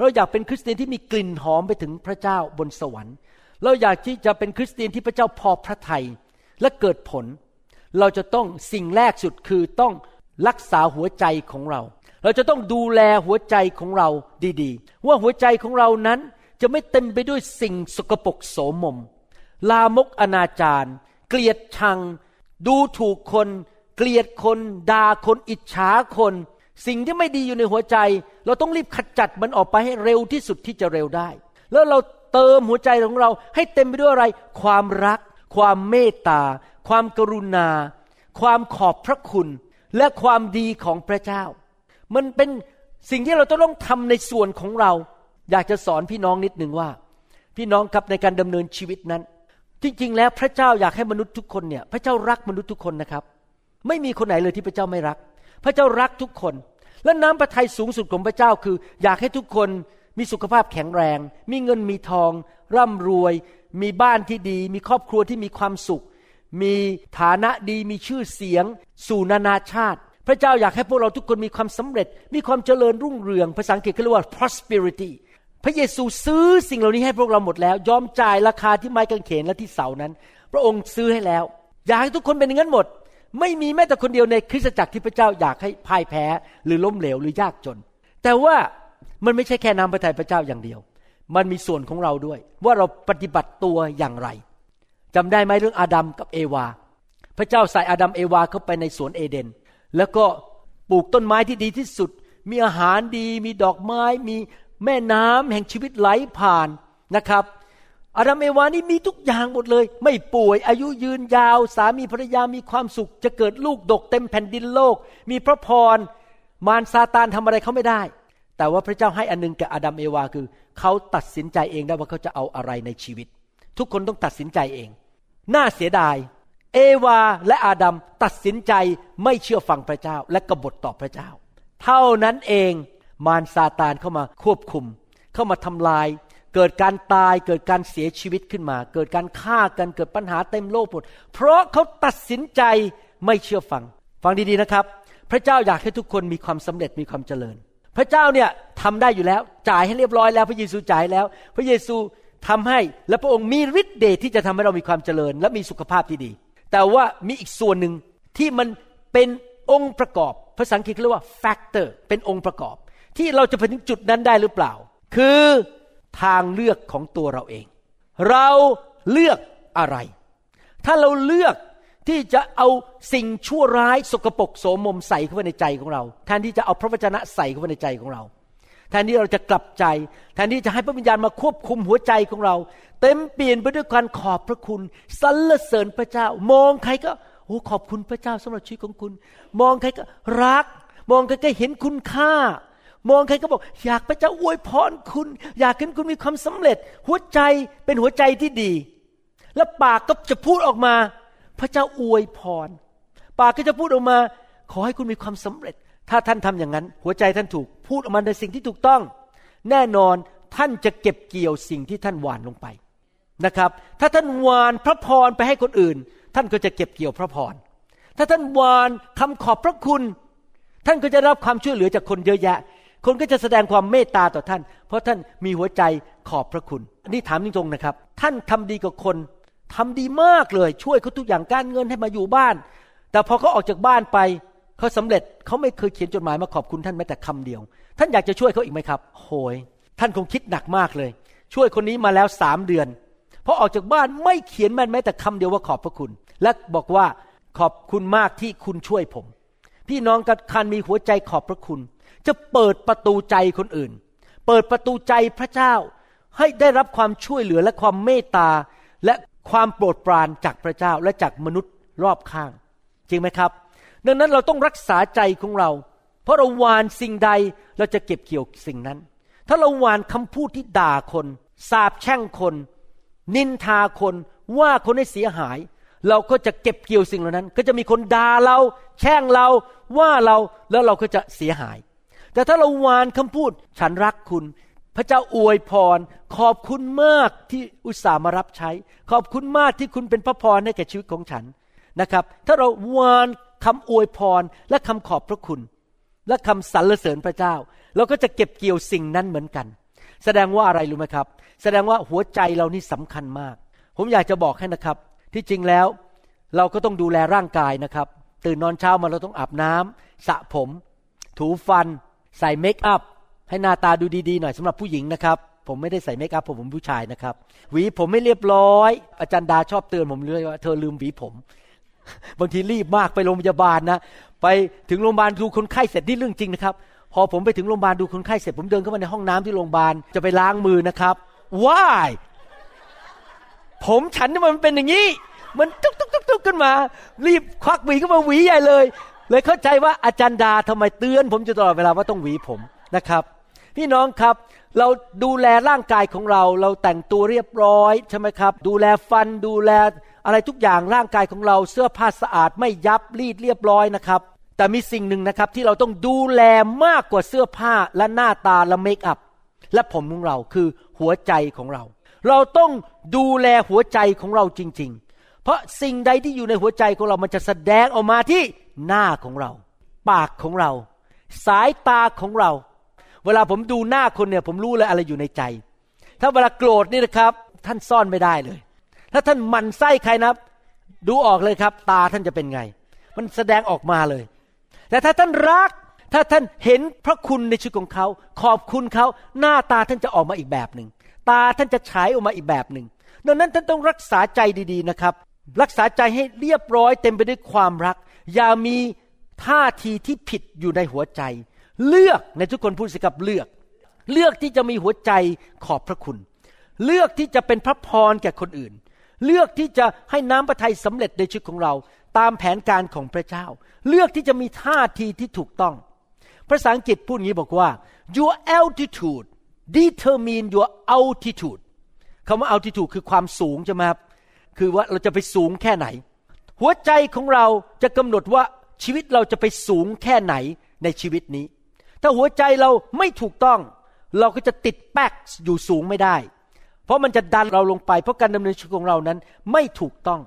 เราอยากเป็นคริสเตียนที่มีกลิ่นหอมไปถึงพระเจ้าบนสวรรค์ เราอยากที่จะเป็นคริสเตียนที่พระเจ้าพอพระทัยและเกิดผล เราจะต้องสิ่งแรกสุดคือต้องรักษาหัวใจของเรา เราจะต้องดูแลหัวใจของเราดีๆ ว่าหัวใจของเรานั้นจะไม่เต็มไปด้วยสิ่งสกปรกโสมม ลามกอนาจารเกลียดชัง ดูถูกคน เกลียดคนด่าคนอิจฉาคน สิ่งที่ไม่ดีอยู่ในหัวใจ เราต้องรีบขจัดมันออกไปให้เร็วที่สุดที่จะเร็วได้ แล้วเราเติมหัวใจของเราให้เต็มไปด้วยอะไร ความรัก ความเมตตา ความกรุณา ความขอบพระคุณ และความดีของพระเจ้า มันเป็นสิ่งที่เราต้องทำในส่วนของเรา อยากจะสอนพี่น้องนิดหนึ่งว่า พี่น้องครับในการดำเนินชีวิตนั้น จริงๆ แล้วพระเจ้าอยากให้มนุษย์ทุกคนเนี่ย พระเจ้ารักมนุษย์ทุกคนนะครับ ไม่มีคนไหนเลยที่พระเจ้าไม่รัก พระเจ้ารักทุกคน และน้ำพระทัยสูงสุดของพระเจ้าคือ อยากให้ทุกคนมีสุขภาพแข็งแรง มีเงินมีทอง ร่ำรวย มีบ้านที่ดี มีครอบครัวที่มีความสุข มีฐานะดีมีชื่อเสียง สู่นานาชาติ พระเจ้าอยากให้พวกเราทุกคนมีความสำเร็จ มีความเจริญรุ่งเรือง ภาษาอังกฤษเขาเรียกว่า prosperity พระเยซูซื้อสิ่งเหล่านี้ให้พวกเราหมดแล้ว ยอมจ่ายราคาที่ไม้กางเขนและที่เสานั้น พระองค์ซื้อให้แล้ว อยากให้ทุกคนเป็นอย่างนั้นหมด ไม่มีแม้แต่คนเดียวในคริสตจักรที่พระเจ้าอยากให้พ่ายแพ้หรือล้มเหลวหรือยากจน แต่ว่ามันไม่ใช่แค่น้ำพระทัยพระเจ้าอย่างเดียว มันมีส่วนของเราด้วย ว่าเราปฏิบัติตัวอย่างไรจำได้ไหมเรื่องอาดัมกับเอวา พระเจ้าใส่อาดัมเอวาเข้าไปในสวนเอเดน แล้วก็ปลูกต้นไม้ที่ดีที่สุด มีอาหารดี มีดอกไม้ มีแม่น้ำแห่งชีวิตไหลผ่านนะครับ อาดัมเอวานี่มีทุกอย่างหมดเลย ไม่ป่วยอายุยืนยาว สามีภรรยามีความสุข จะเกิดลูกดกเต็มแผ่นดินโลก มีพระพร มารซาตานทำอะไรเขาไม่ได้ แต่ว่าพระเจ้าให้อันนึงแก่อาดัมเอวาคือ เขาตัดสินใจเองได้ว่าเขาจะเอาอะไรในชีวิต ทุกคนต้องตัดสินใจเอง น่าเสียดาย เอวาและอาดัมตัดสินใจไม่เชื่อฟังพระเจ้าและกบฏต่อพระเจ้า เท่านั้นเองมารซาตานเข้ามาควบคุม เข้ามาทำลาย เกิดการตายเกิดการเสียชีวิตขึ้นมา เกิดการฆ่ากันเกิดปัญหาเต็มโลกหมดเพราะเขาตัดสินใจไม่เชื่อฟัง ฟังดีๆนะครับ พระเจ้าอยากให้ทุกคนมีความสำเร็จมีความเจริญ พระเจ้าเนี่ยทำได้อยู่แล้ว จ่ายให้เรียบร้อยแล้วพระเยซูจ่ายแล้ว พระเยซูทำให้และพระองค์มีฤทธิ์เดชที่จะทำให้เรามีความเจริญ และมีสุขภาพที่ดี แต่ว่ามีอีกส่วนหนึ่งที่มันเป็นองค์ประกอบภาษาอังกฤษเรียกว่า factor เป็นองค์ประกอบ ที่เราจะไปถึงจุดนั้นได้หรือเปล่า คือ ทางเลือกของตัวเราเอง เราเลือกอะไร ถ้าเราเลือกที่จะเอาสิ่งชั่วร้ายสกปรกโสมมใส่เข้าไปในใจของเรา แทนที่จะเอาพระวจนะใส่เข้าไปในใจของเรา แทนที่เราจะกลับใจ แทนที่จะให้พระวิญญาณมาควบคุมหัวใจของเรา เต็มเปลี่ยนไปด้วยการขอบพระคุณสรรเสริญพระเจ้า มองใครก็โอ้ขอบคุณพระเจ้าสำหรับชีวิตของคุณ มองใครก็รัก มองใครก็เห็นคุณค่า มองใครก็บอก อยากพระเจ้าอวยพรคุณ อยากเห็นคุณมีความสำเร็จ หัวใจเป็นหัวใจที่ดี แล้วปากก็จะพูดออกมา พระเจ้าอวยพร ปากก็จะพูดออกมา ขอให้คุณมีความสำเร็จ ถ้าท่านทำอย่างนั้น หัวใจท่านถูกพูดออกมาในสิ่งที่ถูกต้อง แน่นอนท่านจะเก็บเกี่ยวสิ่งที่ท่านหวานลงไปนะครับ ถ้าท่านหวานพระพรไปให้คนอื่น ท่านก็จะเก็บเกี่ยวพระพร ถ้าท่านหวานคำขอบพระคุณ ท่านก็จะรับความช่วยเหลือจากคนเยอะแยะ คนก็จะแสดงความเมตตาต่อท่าน เพราะท่านมีหัวใจขอบพระคุณ อันนี้ถามจริงๆนะครับ ท่านทำดีกับคนทำดีมากเลย ช่วยเขาทุกอย่างการเงินให้มาอยู่บ้าน แต่พอเขาออกจากบ้านไปเขาสำเร็จเขาไม่เคยเขียนจดหมายมาขอบคุณท่านแม้แต่คำเดียว ท่านอยากจะช่วยเขาอีกไหมครับ โหย ท่านคงคิดหนักมากเลย ช่วยคนนี้มาแล้วสามเดือนพอออกจากบ้านไม่เขียนแม้แต่คำเดียวว่าขอบพระคุณ และบอกว่าขอบคุณมากที่คุณช่วยผม พี่น้องกับคันมีหัวใจขอบพระคุณ จะเปิดประตูใจคนอื่น เปิดประตูใจพระเจ้า ให้ได้รับความช่วยเหลือและความเมตตา และความโปรดปรานจากพระเจ้าและจากมนุษย์รอบข้าง จริงไหมครับ ดังนั้นเราต้องรักษาใจของเรา เพราะเราหวานสิ่งใดเราจะเก็บเกี่ยวสิ่งนั้น ถ้าเราหวานคำพูดที่ด่าคนสาบแช่งคน นินทาคนว่าคนให้เสียหาย เราก็จะเก็บเกี่ยวสิ่งเหล่านั้น ก็จะมีคนด่าเรา แช่งเราว่าเราแล้วเราก็จะเสียหาย แต่ถ้าเราหวานคำพูด ฉันรักคุณ พระเจ้าอวยพร ขอบคุณมากที่อุตส่าห์มารับใช้ ขอบคุณมากที่คุณเป็นพระพรให้แก่ชีวิตของฉันนะครับ ถ้าเราหวานคำอวยพรและคำขอบพระคุณ และคำสรรเสริญพระเจ้า เราก็จะเก็บเกี่ยวสิ่งนั้นเหมือนกัน แสดงว่าอะไรรู้ไหมครับ แสดงว่าหัวใจเรานี่สำคัญมาก ผมอยากจะบอกให้นะครับ ที่จริงแล้วเราก็ต้องดูแลร่างกายนะครับ ตื่นนอนเช้ามาเราต้องอาบน้ำสระผม ถูฟัน ใส่เมคอัพให้หน้าตาดูดีๆหน่อยสำหรับผู้หญิงนะครับ ผมไม่ได้ใส่เมคอัพผมผมผู้ชายนะครับ หวีผมไม่เรียบร้อย อาจารย์ดาชอบเตือนผมเลยว่าเธอลืมหวีผม บางทีรีบมากไปโรงพยาบาลนะ ไปถึงโรงพยาบาลดูคนไข้เสร็จนี่เรื่องจริงนะครับ พอผมไปถึงโรงพยาบาลดูคนไข้เสร็จผมเดินเข้ามาในห้องน้ำที่โรงพยาบาลจะไปล้างมือนะครับว้ายผมฉันนี่มันเป็นอย่างนี้ มันตุ๊กตุ๊กตุ๊กตุ๊กขึ้นมา รีบควักหวีขึ้นมาหวีใหญ่เลย เลยเข้าใจว่าอาจารย์ดาทำไมเตือน ผมอยู่ตลอดเวลาว่าต้องหวีผมนะครับ พี่น้องครับเราดูแลร่างกายของเรา เราแต่งตัวเรียบร้อยใช่ไหมครับ ดูแลฟันดูแลอะไรทุกอย่างร่างกายของเราเสื้อผ้าสะอาดไม่ยับรีดเรียบร้อยนะครับ แต่มีสิ่งหนึ่งนะครับที่เราต้องดูแลมากกว่าเสื้อผ้าและหน้าตาและเมคอัพและผมของเราคือหัวใจของเรา เราต้องดูแลหัวใจของเราจริง ๆ เพราะสิ่งใดที่อยู่ในหัวใจของเรามันจะแสดงออกมาที่ หน้าของเรา ปากของเรา สายตาของเรา เวลาผมดูหน้าคนเนี่ย ผมรู้เลยอะไรอยู่ในใจ ถ้าเวลาโกรธนี่นะครับ ท่านซ่อนไม่ได้เลย ถ้าท่านมันไส้ใครนะดูออกเลยครับ ตาท่านจะเป็นไง มันแสดงออกมาเลย แต่ถ้าท่านรัก ถ้าท่านเห็นพระคุณในชีวิตของเขา ขอบคุณเขาหน้าตาท่านจะออกมาอีกแบบหนึ่งตาท่านจะฉายออกมาอีกแบบหนึ่งดังนั้นท่านต้องรักษาใจดีๆนะครับ รักษาใจให้เรียบร้อยเต็มไปด้วยความรัก อย่ามีท่าทีที่ผิดอยู่ในหัวใจ เลือกในทุกคนพูดสิครับเลือก เลือกที่จะมีหัวใจขอบพระคุณ เลือกที่จะเป็นพระพรแก่คนอื่น เลือกที่จะให้น้ำพระทัยสำเร็จในชีวิตของเรา ตามแผนการของพระเจ้า เลือกที่จะมีท่าทีที่ถูกต้อง ภาษาอังกฤษพูดงี้บอกว่า your altitude determine your altitude คำว่า altitude คือความสูงใช่ไหมครับ คือว่าเราจะไปสูงแค่ไหน หัวใจของเราจะกำหนดว่าชีวิตเราจะไปสูงแค่ไหนในชีวิตนี้ ถ้าหัวใจเราไม่ถูกต้อง เราก็จะติดแป๊กอยู่สูงไม่ได้ เพราะมันจะดันเราลงไป เพราะการดำเนินชีวิตของเรานั้นไม่ถูกต้อง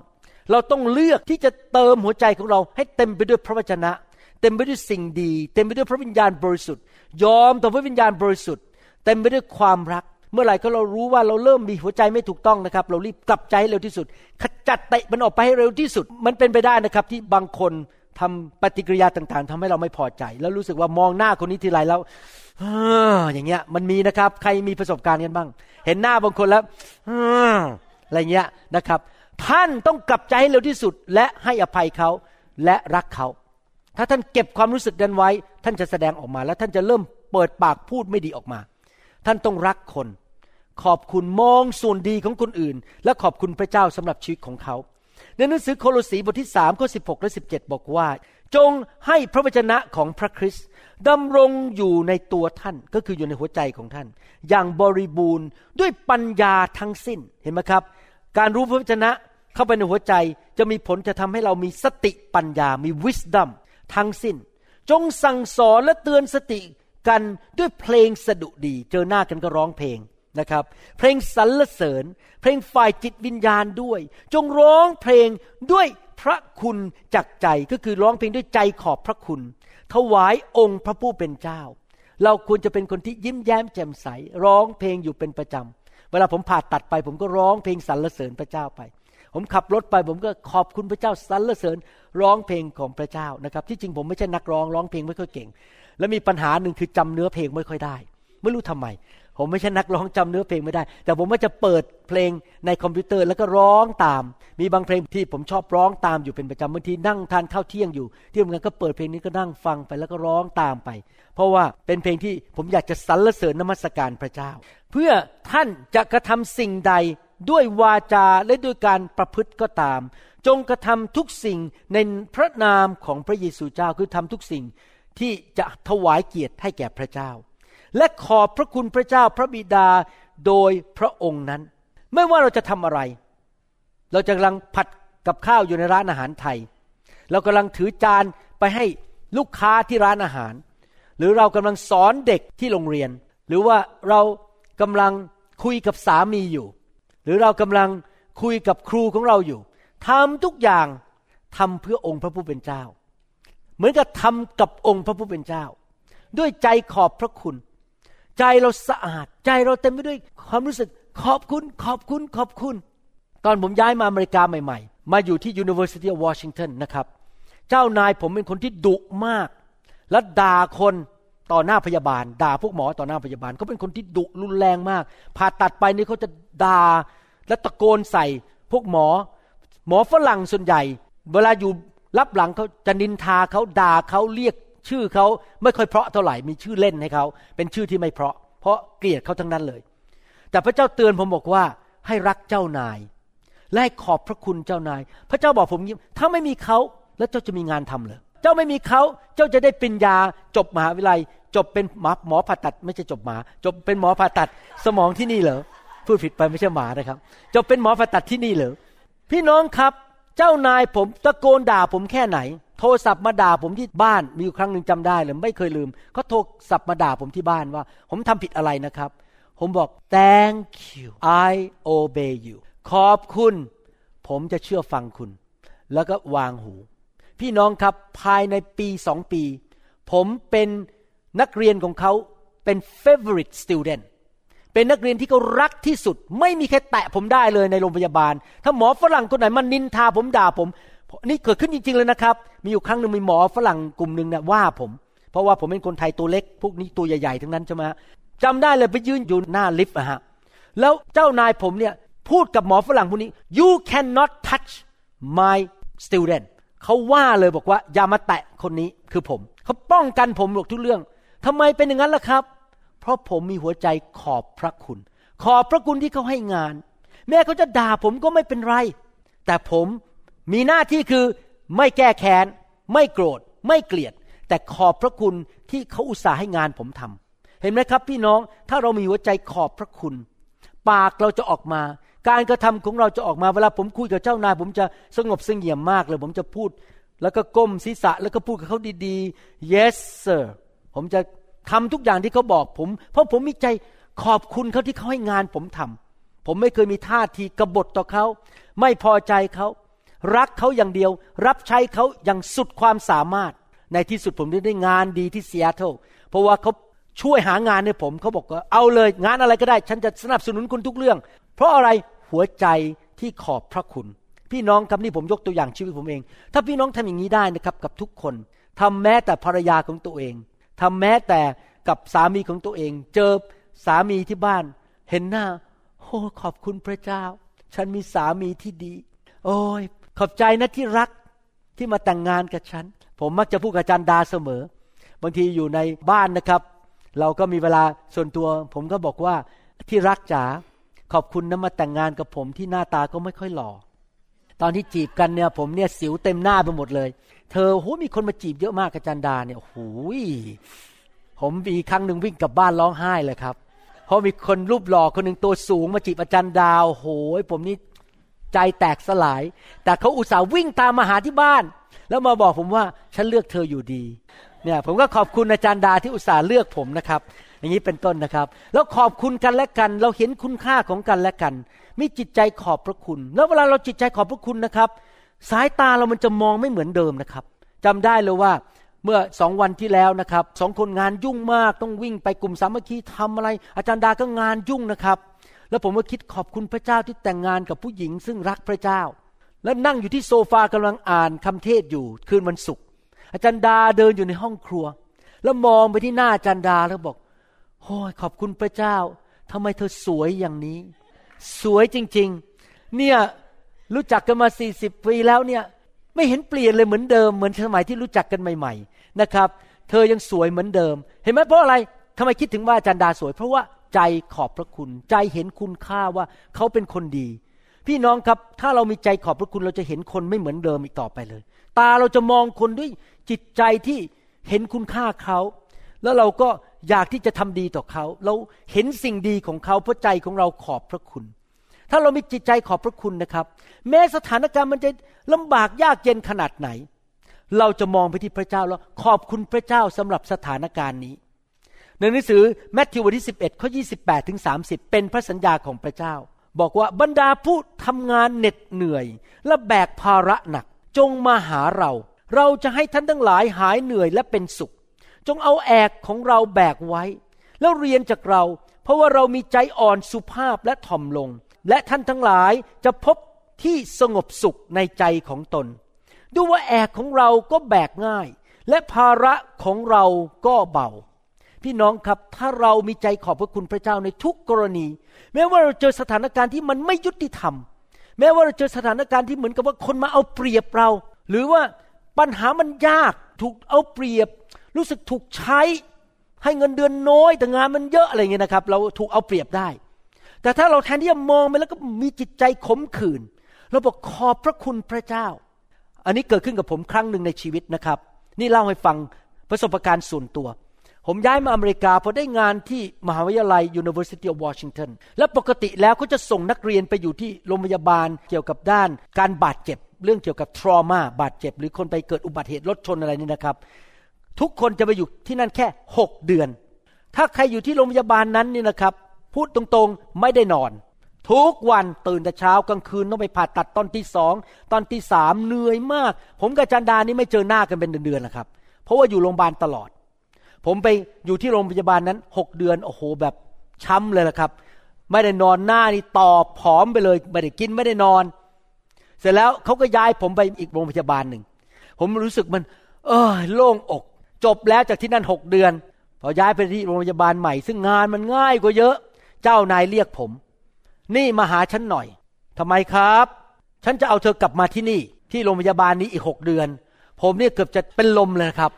เราต้องเลือกที่จะเติมหัวใจของเราให้เต็มไปด้วยพระวจนะ เต็มไปด้วยสิ่งดี เต็มไปด้วยพระวิญญาณบริสุทธิ์ ยอมต่อพระวิญญาณบริสุทธิ์ เต็มไปด้วยความรัก เมื่อไหร่ก็เรารู้ว่าเราเริ่มมีหัวใจไม่ถูกต้องนะครับ เรารีบกลับใจให้เร็วที่สุด ขจัดเตะมันออกไปให้เร็วที่สุด มันเป็นไปได้นะครับที่บางคนทำปฏิกิริยาต่างๆทำให้เราไม่พอใจ แล้วรู้สึกว่ามองหน้าคนนี้ทีไรแล้วอย่างเงี้ย มันมีนะครับ ใครมีประสบการณ์กันบ้าง เห็นหน้าบางคนแล้วอะไรเงี้ยนะครับ ท่านต้องกลับใจให้เร็วที่สุด และให้อภัยเขาและรักเขา ถ้าท่านเก็บความรู้สึกนั้นไว้ ท่านจะแสดงออกมา แล้วท่านจะเริ่มเปิดปากพูดไม่ดีออกมา ท่านต้องรักคน ขอบคุณมองส่วนดีของคนอื่น และขอบคุณพระเจ้าสำหรับชีวิตของเขา ในหนังสือโคโลสีบทที่3ข้อ16และ17บอกว่า จงให้พระวจนะของพระคริสต์ดำรงอยู่ในตัวท่านก็คืออยู่ในหัวใจของท่าน อย่างบริบูรณ์ด้วยปัญญาทั้งสิ้นเห็นไหมครับ การรู้พระวจนะเข้าไปในหัวใจจะมีผลจะทำให้เรามีสติปัญญามี wisdom ทั้งสิ้น จงสั่งสอนและเตือนสติ กันด้วยเพลงสดุดี เจอหน้ากันก็ร้องเพลงนะครับ เพลงสรรเสริญ เพลงฝ่ายจิตวิญญาณด้วย จงร้องเพลงด้วยพระคุณจากใจก็คือร้องเพลงด้วยใจขอบพระคุณ ถวายองค์พระผู้เป็นเจ้า เราควรจะเป็นคนที่ยิ้มแย้มแจ่มใส ร้องเพลงอยู่เป็นประจำเวลาผมผ่าตัดไป ผมก็ร้องเพลงสรรเสริญพระเจ้าไป ผมขับรถไป ผมก็ขอบคุณพระเจ้าสรรเสริญ ร้องเพลงของพระเจ้านะครับ ที่จริงผมไม่ใช่นักร้องร้องเพลงไม่ค่อยเก่ง และมีปัญหาหนึ่งคือจำเนื้อเพลงไม่ค่อยได้ ไม่รู้ทำไม ผมไม่ใช่นักร้องจำเนื้อเพลงไม่ได้ แต่ผมว่าจะเปิดเพลงในคอมพิวเตอร์แล้วก็ร้องตาม มีบางเพลงที่ผมชอบร้องตามอยู่เป็นประจำบางทีนั่งทานข้าวเที่ยงอยู่ ที่ทำงานก็เปิดเพลงนี้ก็นั่งฟังไปแล้วก็ร้องตามไป เพราะว่าเป็นเพลงที่ผมอยากจะสรรเสริญนมัสการพระเจ้า เพื่อท่านจะกระทำสิ่งใดด้วยวาจาและด้วยการประพฤติก็ตาม จงกระทำทุกสิ่งในพระนามของพระเยซูเจ้าคือทำทุกสิ่ง ที่จะถวายเกียรติให้แก่พระเจ้า และขอบพระคุณพระเจ้าพระบิดาโดยพระองค์นั้น ไม่ว่าเราจะทำอะไร เราจะกำลังผัดกับข้าวอยู่ในร้านอาหารไทย เรากำลังถือจานไปให้ลูกค้าที่ร้านอาหาร หรือเรากำลังสอนเด็กที่โรงเรียน หรือว่าเรากำลังคุยกับสามีอยู่ หรือเรากำลังคุยกับครูของเราอยู่ทำทุกอย่างทำเพื่อองค์พระผู้เป็นเจ้า เหมือนกับทำกับองค์พระผู้เป็นเจ้า ด้วยใจขอบพระคุณ ใจเราสะอาด ใจเราเต็มไปด้วยความรู้สึกขอบคุณ ขอบคุณ ขอบคุณ ตอนผมย้ายมาอเมริกาใหม่ ๆ มาอยู่ที่ University of Washington นะครับ เจ้านายผมเป็นคนที่ดุมาก และด่าคนต่อหน้าพยาบาล ด่าพวกหมอต่อหน้าพยาบาลเขาเป็นคนที่ดุรุนแรงมากผ่าตัดไปนี่เขาจะด่าและตะโกนใส่พวกหมอ หมอฝรั่งส่วนใหญ่ เวลาอยู่ รับหลังเขาจะนินทาเขาด่าเขาเรียกชื่อเขาไม่ค่อยเพราะเท่าไหร่มีชื่อเล่นให้เขาเป็นชื่อที่ไม่เพราะ เพราะเกลียดเขาทั้งนั้นเลย แต่พระเจ้าเตือนผมบอกว่าให้รักเจ้านาย และให้ขอบพระคุณเจ้านาย พระเจ้าบอกผมย่าถ้าไม่มีเขาแล้วเจ้าจะมีงานทำเหรอเจ้าไม่มีเขาเจ้าจะได้ปริญญาจบมหาวิทยาลัย จบเป็นหมอหมอผ่าตัด ไม่ใช่จบหมา จบเป็นหมอผ่าตัดสมองที่นี่เหรอพูดผิดไปไม่ใช่หมานะครับ จบเป็นหมอผ่าตัดที่นี่เหรอพี่น้องครับ เจ้านายผมตะโกนด่าผมแค่ไหน โทรศัพท์มาด่าผมที่บ้านมีอยู่ครั้งหนึ่งจำได้เลยไม่เคยลืมเขาโทรศัพท์มาด่าผมที่บ้านว่า ผมทำผิดอะไรนะครับ ผมบอก thank you I obey you ขอบคุณ ผมจะเชื่อฟังคุณ แล้วก็วางหู พี่น้องครับภายในปีสองปี ผมเป็นนักเรียนของเขาเป็น favorite student เป็นนักเรียนที่เขารักที่สุด ไม่มีใครแตะผมได้เลยในโรงพยาบาล ถ้าหมอฝรั่งคนไหนมันนินทาผมด่าผม นี่เกิดขึ้นจริง ๆ เลยนะครับ มีอยู่ครั้งหนึ่งมีหมอฝรั่งกลุ่มหนึ่งเนี่ยว่าผม เพราะว่าผมเป็นคนไทยตัวเล็ก พวกนี้ตัวใหญ่ๆทั้งนั้นใช่ไหมจำได้เลยไปยืนอยู่หน้าลิฟต์อะฮะแล้วเจ้านายผมเนี่ยพูดกับหมอฝรั่งพวกนี้ you cannot touch my student เขาว่าเลยบอกว่าอย่ามาแตะคนนี้คือผม เขาป้องกันผมหมดทุกเรื่องทำไมเป็นอย่างนั้นล่ะครับ เพราะผมมีหัวใจขอบพระคุณ ขอบพระคุณที่เขาให้งาน แม้เขาจะด่าผมก็ไม่เป็นไร แต่ผมมีหน้าที่คือไม่แก้แค้น ไม่โกรธ ไม่เกลียด แต่ขอบพระคุณที่เขาอุตส่าห์ให้งานผมทำเห็นไหมครับ พี่น้องถ้าเรามีหัวใจขอบพระคุณ ปากเราจะออกมา การกระทำของเราจะออกมาเวลาผมคุยกับเจ้านาย ผมจะสงบเสงี่ยมมากเลย ผมจะพูด แล้วก็ก้มศีรษะแล้วก็พูดกับเขาดีๆ yes sir ผมจะ ทำทุกอย่างที่เขาบอกผม เพราะผมมีใจขอบคุณเขาที่เขาให้งานผมทำผมไม่เคยมีท่าทีกบฏต่อเขา ไม่พอใจเขา รักเขาอย่างเดียว รับใช้เขาอย่างสุดความสามารถ ในที่สุดผมได้ได้งานดีที่เซีแอตเทลเพราะว่าเขาช่วยหางานให้ผมเขาบอกว่าเอาเลยงานอะไรก็ได้ ฉันจะสนับสนุนคุณทุกเรื่อง เพราะอะไรหัวใจที่ขอบพระคุณ พี่น้องครับนี่ผมยกตัวอย่างชีวิตผมเอง ถ้าพี่น้องทำอย่างนี้ได้นะครับกับทุกคนทำแม้แต่ภรรยาของตัวเอง ทำแม้แต่กับสามีของตัวเอง เจอสามีที่บ้าน เห็นหน้าโอ้ขอบคุณพระเจ้า ฉันมีสามีที่ดี โอ้ยขอบใจนะที่รักที่มาแต่งงานกับฉัน ผมมักจะพูดกับอาจารย์ดาเสมอ บางทีอยู่ในบ้านนะครับ เราก็มีเวลาส่วนตัว ผมก็บอกว่าที่รักจ๋าขอบคุณนะมาแต่งงานกับผมที่หน้าตาก็ไม่ค่อยหล่อ ตอนที่จีบกันเนี่ยผมเนี่ยสิวเต็มหน้าไปหมดเลย เธอโหมีคนมาจีบเยอะมากอาจารย์ดาเนี่ยโอ้โหผมมีครั้งหนึ่งวิ่งกลับบ้านร้องไห้เลยครับ เพราะมีคนรูปหล่อคนหนึ่งตัวสูงมาจีบอาจารย์ดาวโหยผมนี่ใจแตกสลาย แต่เขาอุตส่าห์วิ่งตามมาหาที่บ้าน แล้วมาบอกผมว่าฉันเลือกเธออยู่ดี เนี่ยผมก็ขอบคุณอาจารย์ดาที่อุตส่าห์เลือกผมนะครับ อย่างนี้เป็นต้นนะครับ แล้วขอบคุณกันและกัน เราเห็นคุณค่าของกันและกัน มีจิตใจขอบพระคุณ แล้วเวลาเราจิตใจขอบพระคุณนะครับ สายตาเรามันจะมองไม่เหมือนเดิมนะครับจำได้เลยว่าเมื่อสองวันที่แล้วนะครับสองคนงานยุ่งมากต้องวิ่งไปกลุ่มสามัคคีทำอะไร อาจารย์ดาก็งานยุ่งนะครับ แล้วผมก็คิดขอบคุณพระเจ้าที่แต่งงานกับผู้หญิงซึ่งรักพระเจ้า แล้วนั่งอยู่ที่โซฟากำลังอ่านคำเทศอยู่คืนวันศุกร์อาจารย์ดาเดินอยู่ในห้องครัว แล้วมองไปที่หน้าอาจารย์ดาแล้วบอก โอ้ยขอบคุณพระเจ้าทำไมเธอสวยอย่างนี้ สวยจริง ๆ เนี่ยรู้จักกันมาสี่สิบปีแล้วเนี่ยไม่เห็นเปลี่ยนเลยเหมือนเดิมเหมือนสมัยที่รู้จักกันใหม่ ๆ นะครับ เธอยังสวยเหมือนเดิม เห็นไหมเพราะอะไรทำไมคิดถึงว่าอาจารย์ดาสวย เพราะว่าใจขอบพระคุณ ใจเห็นคุณค่าว่าเขาเป็นคนดี พี่น้องครับถ้าเรามีใจขอบพระคุณเราจะเห็นคนไม่เหมือนเดิมอีกต่อไปเลย ตาเราจะมองคนด้วยจิตใจที่เห็นคุณค่าเขา แล้วเราก็ อยากที่จะทำดีต่อเขา เราเห็นสิ่งดีของเขาเพราะใจของเราขอบพระคุณ ถ้าเรามีจิตใจขอบพระคุณนะครับ แม้สถานการณ์มันจะลำบากยากเย็นขนาดไหน เราจะมองไปที่พระเจ้าแล้วขอบคุณพระเจ้าสำหรับสถานการณ์นี้ในหนังสือแมทธิวบทที่ 11ข้อ28ถึง30 เป็นพระสัญญาของพระเจ้า บอกว่าบรรดาผู้ทำงานเหน็ดเหนื่อย และแบกภาระหนัก จงมาหาเรา เราจะให้ท่านทั้งหลายหายเหนื่อยและเป็นสุข จงเอาแอกของเราแบกไว้ แล้วเรียนจากเรา เพราะว่าเรามีใจอ่อนสุภาพและถ่อมลง และท่านทั้งหลายจะพบที่สงบสุขในใจของตน ดูว่าแอกของเราก็แบกง่าย และภาระของเราก็เบา พี่น้องครับถ้าเรามีใจขอบพระคุณพระเจ้าในทุกกรณี แม้ว่าเราเจอสถานการณ์ที่มันไม่ยุติธรรม แม้ว่าเราเจอสถานการณ์ที่เหมือนกับว่าคนมาเอาเปรียบเรา หรือว่าปัญหามันยากถูกเอาเปรียบ รู้สึกถูกใช้ให้เงินเดือนน้อยแต่งานมันเยอะอะไรเงี้ยนะครับ เราถูกเอาเปรียบได้ แต่ถ้าเราแทนที่จะมองไปแล้วก็มีจิตใจขมขื่นเราบอกขอบพระคุณพระเจ้า อันนี้เกิดขึ้นกับผมครั้งหนึ่งในชีวิตนะครับ นี่เล่าให้ฟังประสบการณ์ส่วนตัว ผมย้ายมาอเมริกาพอได้งานที่มหาวิทยาลัย University of Washington และปกติแล้วเขาจะส่งนักเรียนไปอยู่ที่โรงพยาบาลเกี่ยวกับด้านการบาดเจ็บ เรื่องเกี่ยวกับทรมาบาดเจ็บ หรือคนไปเกิดอุบัติเหตุรถชนอะไรนี่นะครับ ทุกคนจะไปอยู่ที่นั่นแค่6เดือน ถ้าใครอยู่ที่โรงพยาบาลนั้นนี่นะครับ พูดตรงๆไม่ได้นอน ทุกวันตื่นแต่เช้ากลางคืนต้องไปผ่าตัดตอนที่สองตอนที่สามเหนื่อยมาก ผมกับจันดานี่ไม่เจอหน้ากันเป็นเดือนๆนะครับ เพราะว่าอยู่โรงพยาบาลตลอด ผมไปอยู่ที่โรงพยาบาลนั้นหกเดือนโอ้โหแบบช้ำเลยละครับ ไม่ได้นอนหน้านี่ตอบผอมไปเลย ไม่ได้กินไม่ได้นอน เสร็จแล้วเขาก็ย้ายผมไปอีกโรงพยาบาลหนึ่งผมรู้สึกมัน เออโล่งอก จบแล้วจากที่นั่นหกเดือน พอย้ายไปที่โรงพยาบาลใหม่ ซึ่งงานมันง่ายกว่าเยอะ เจ้านายเรียกผม นี่มาหาฉันหน่อยทำไมครับ ฉันจะเอาเธอกลับมาที่นี่ ที่โรงพยาบาลนี้อีกหกเดือน ผมเนี่ยเกือบจะเป็นลมเลยครับ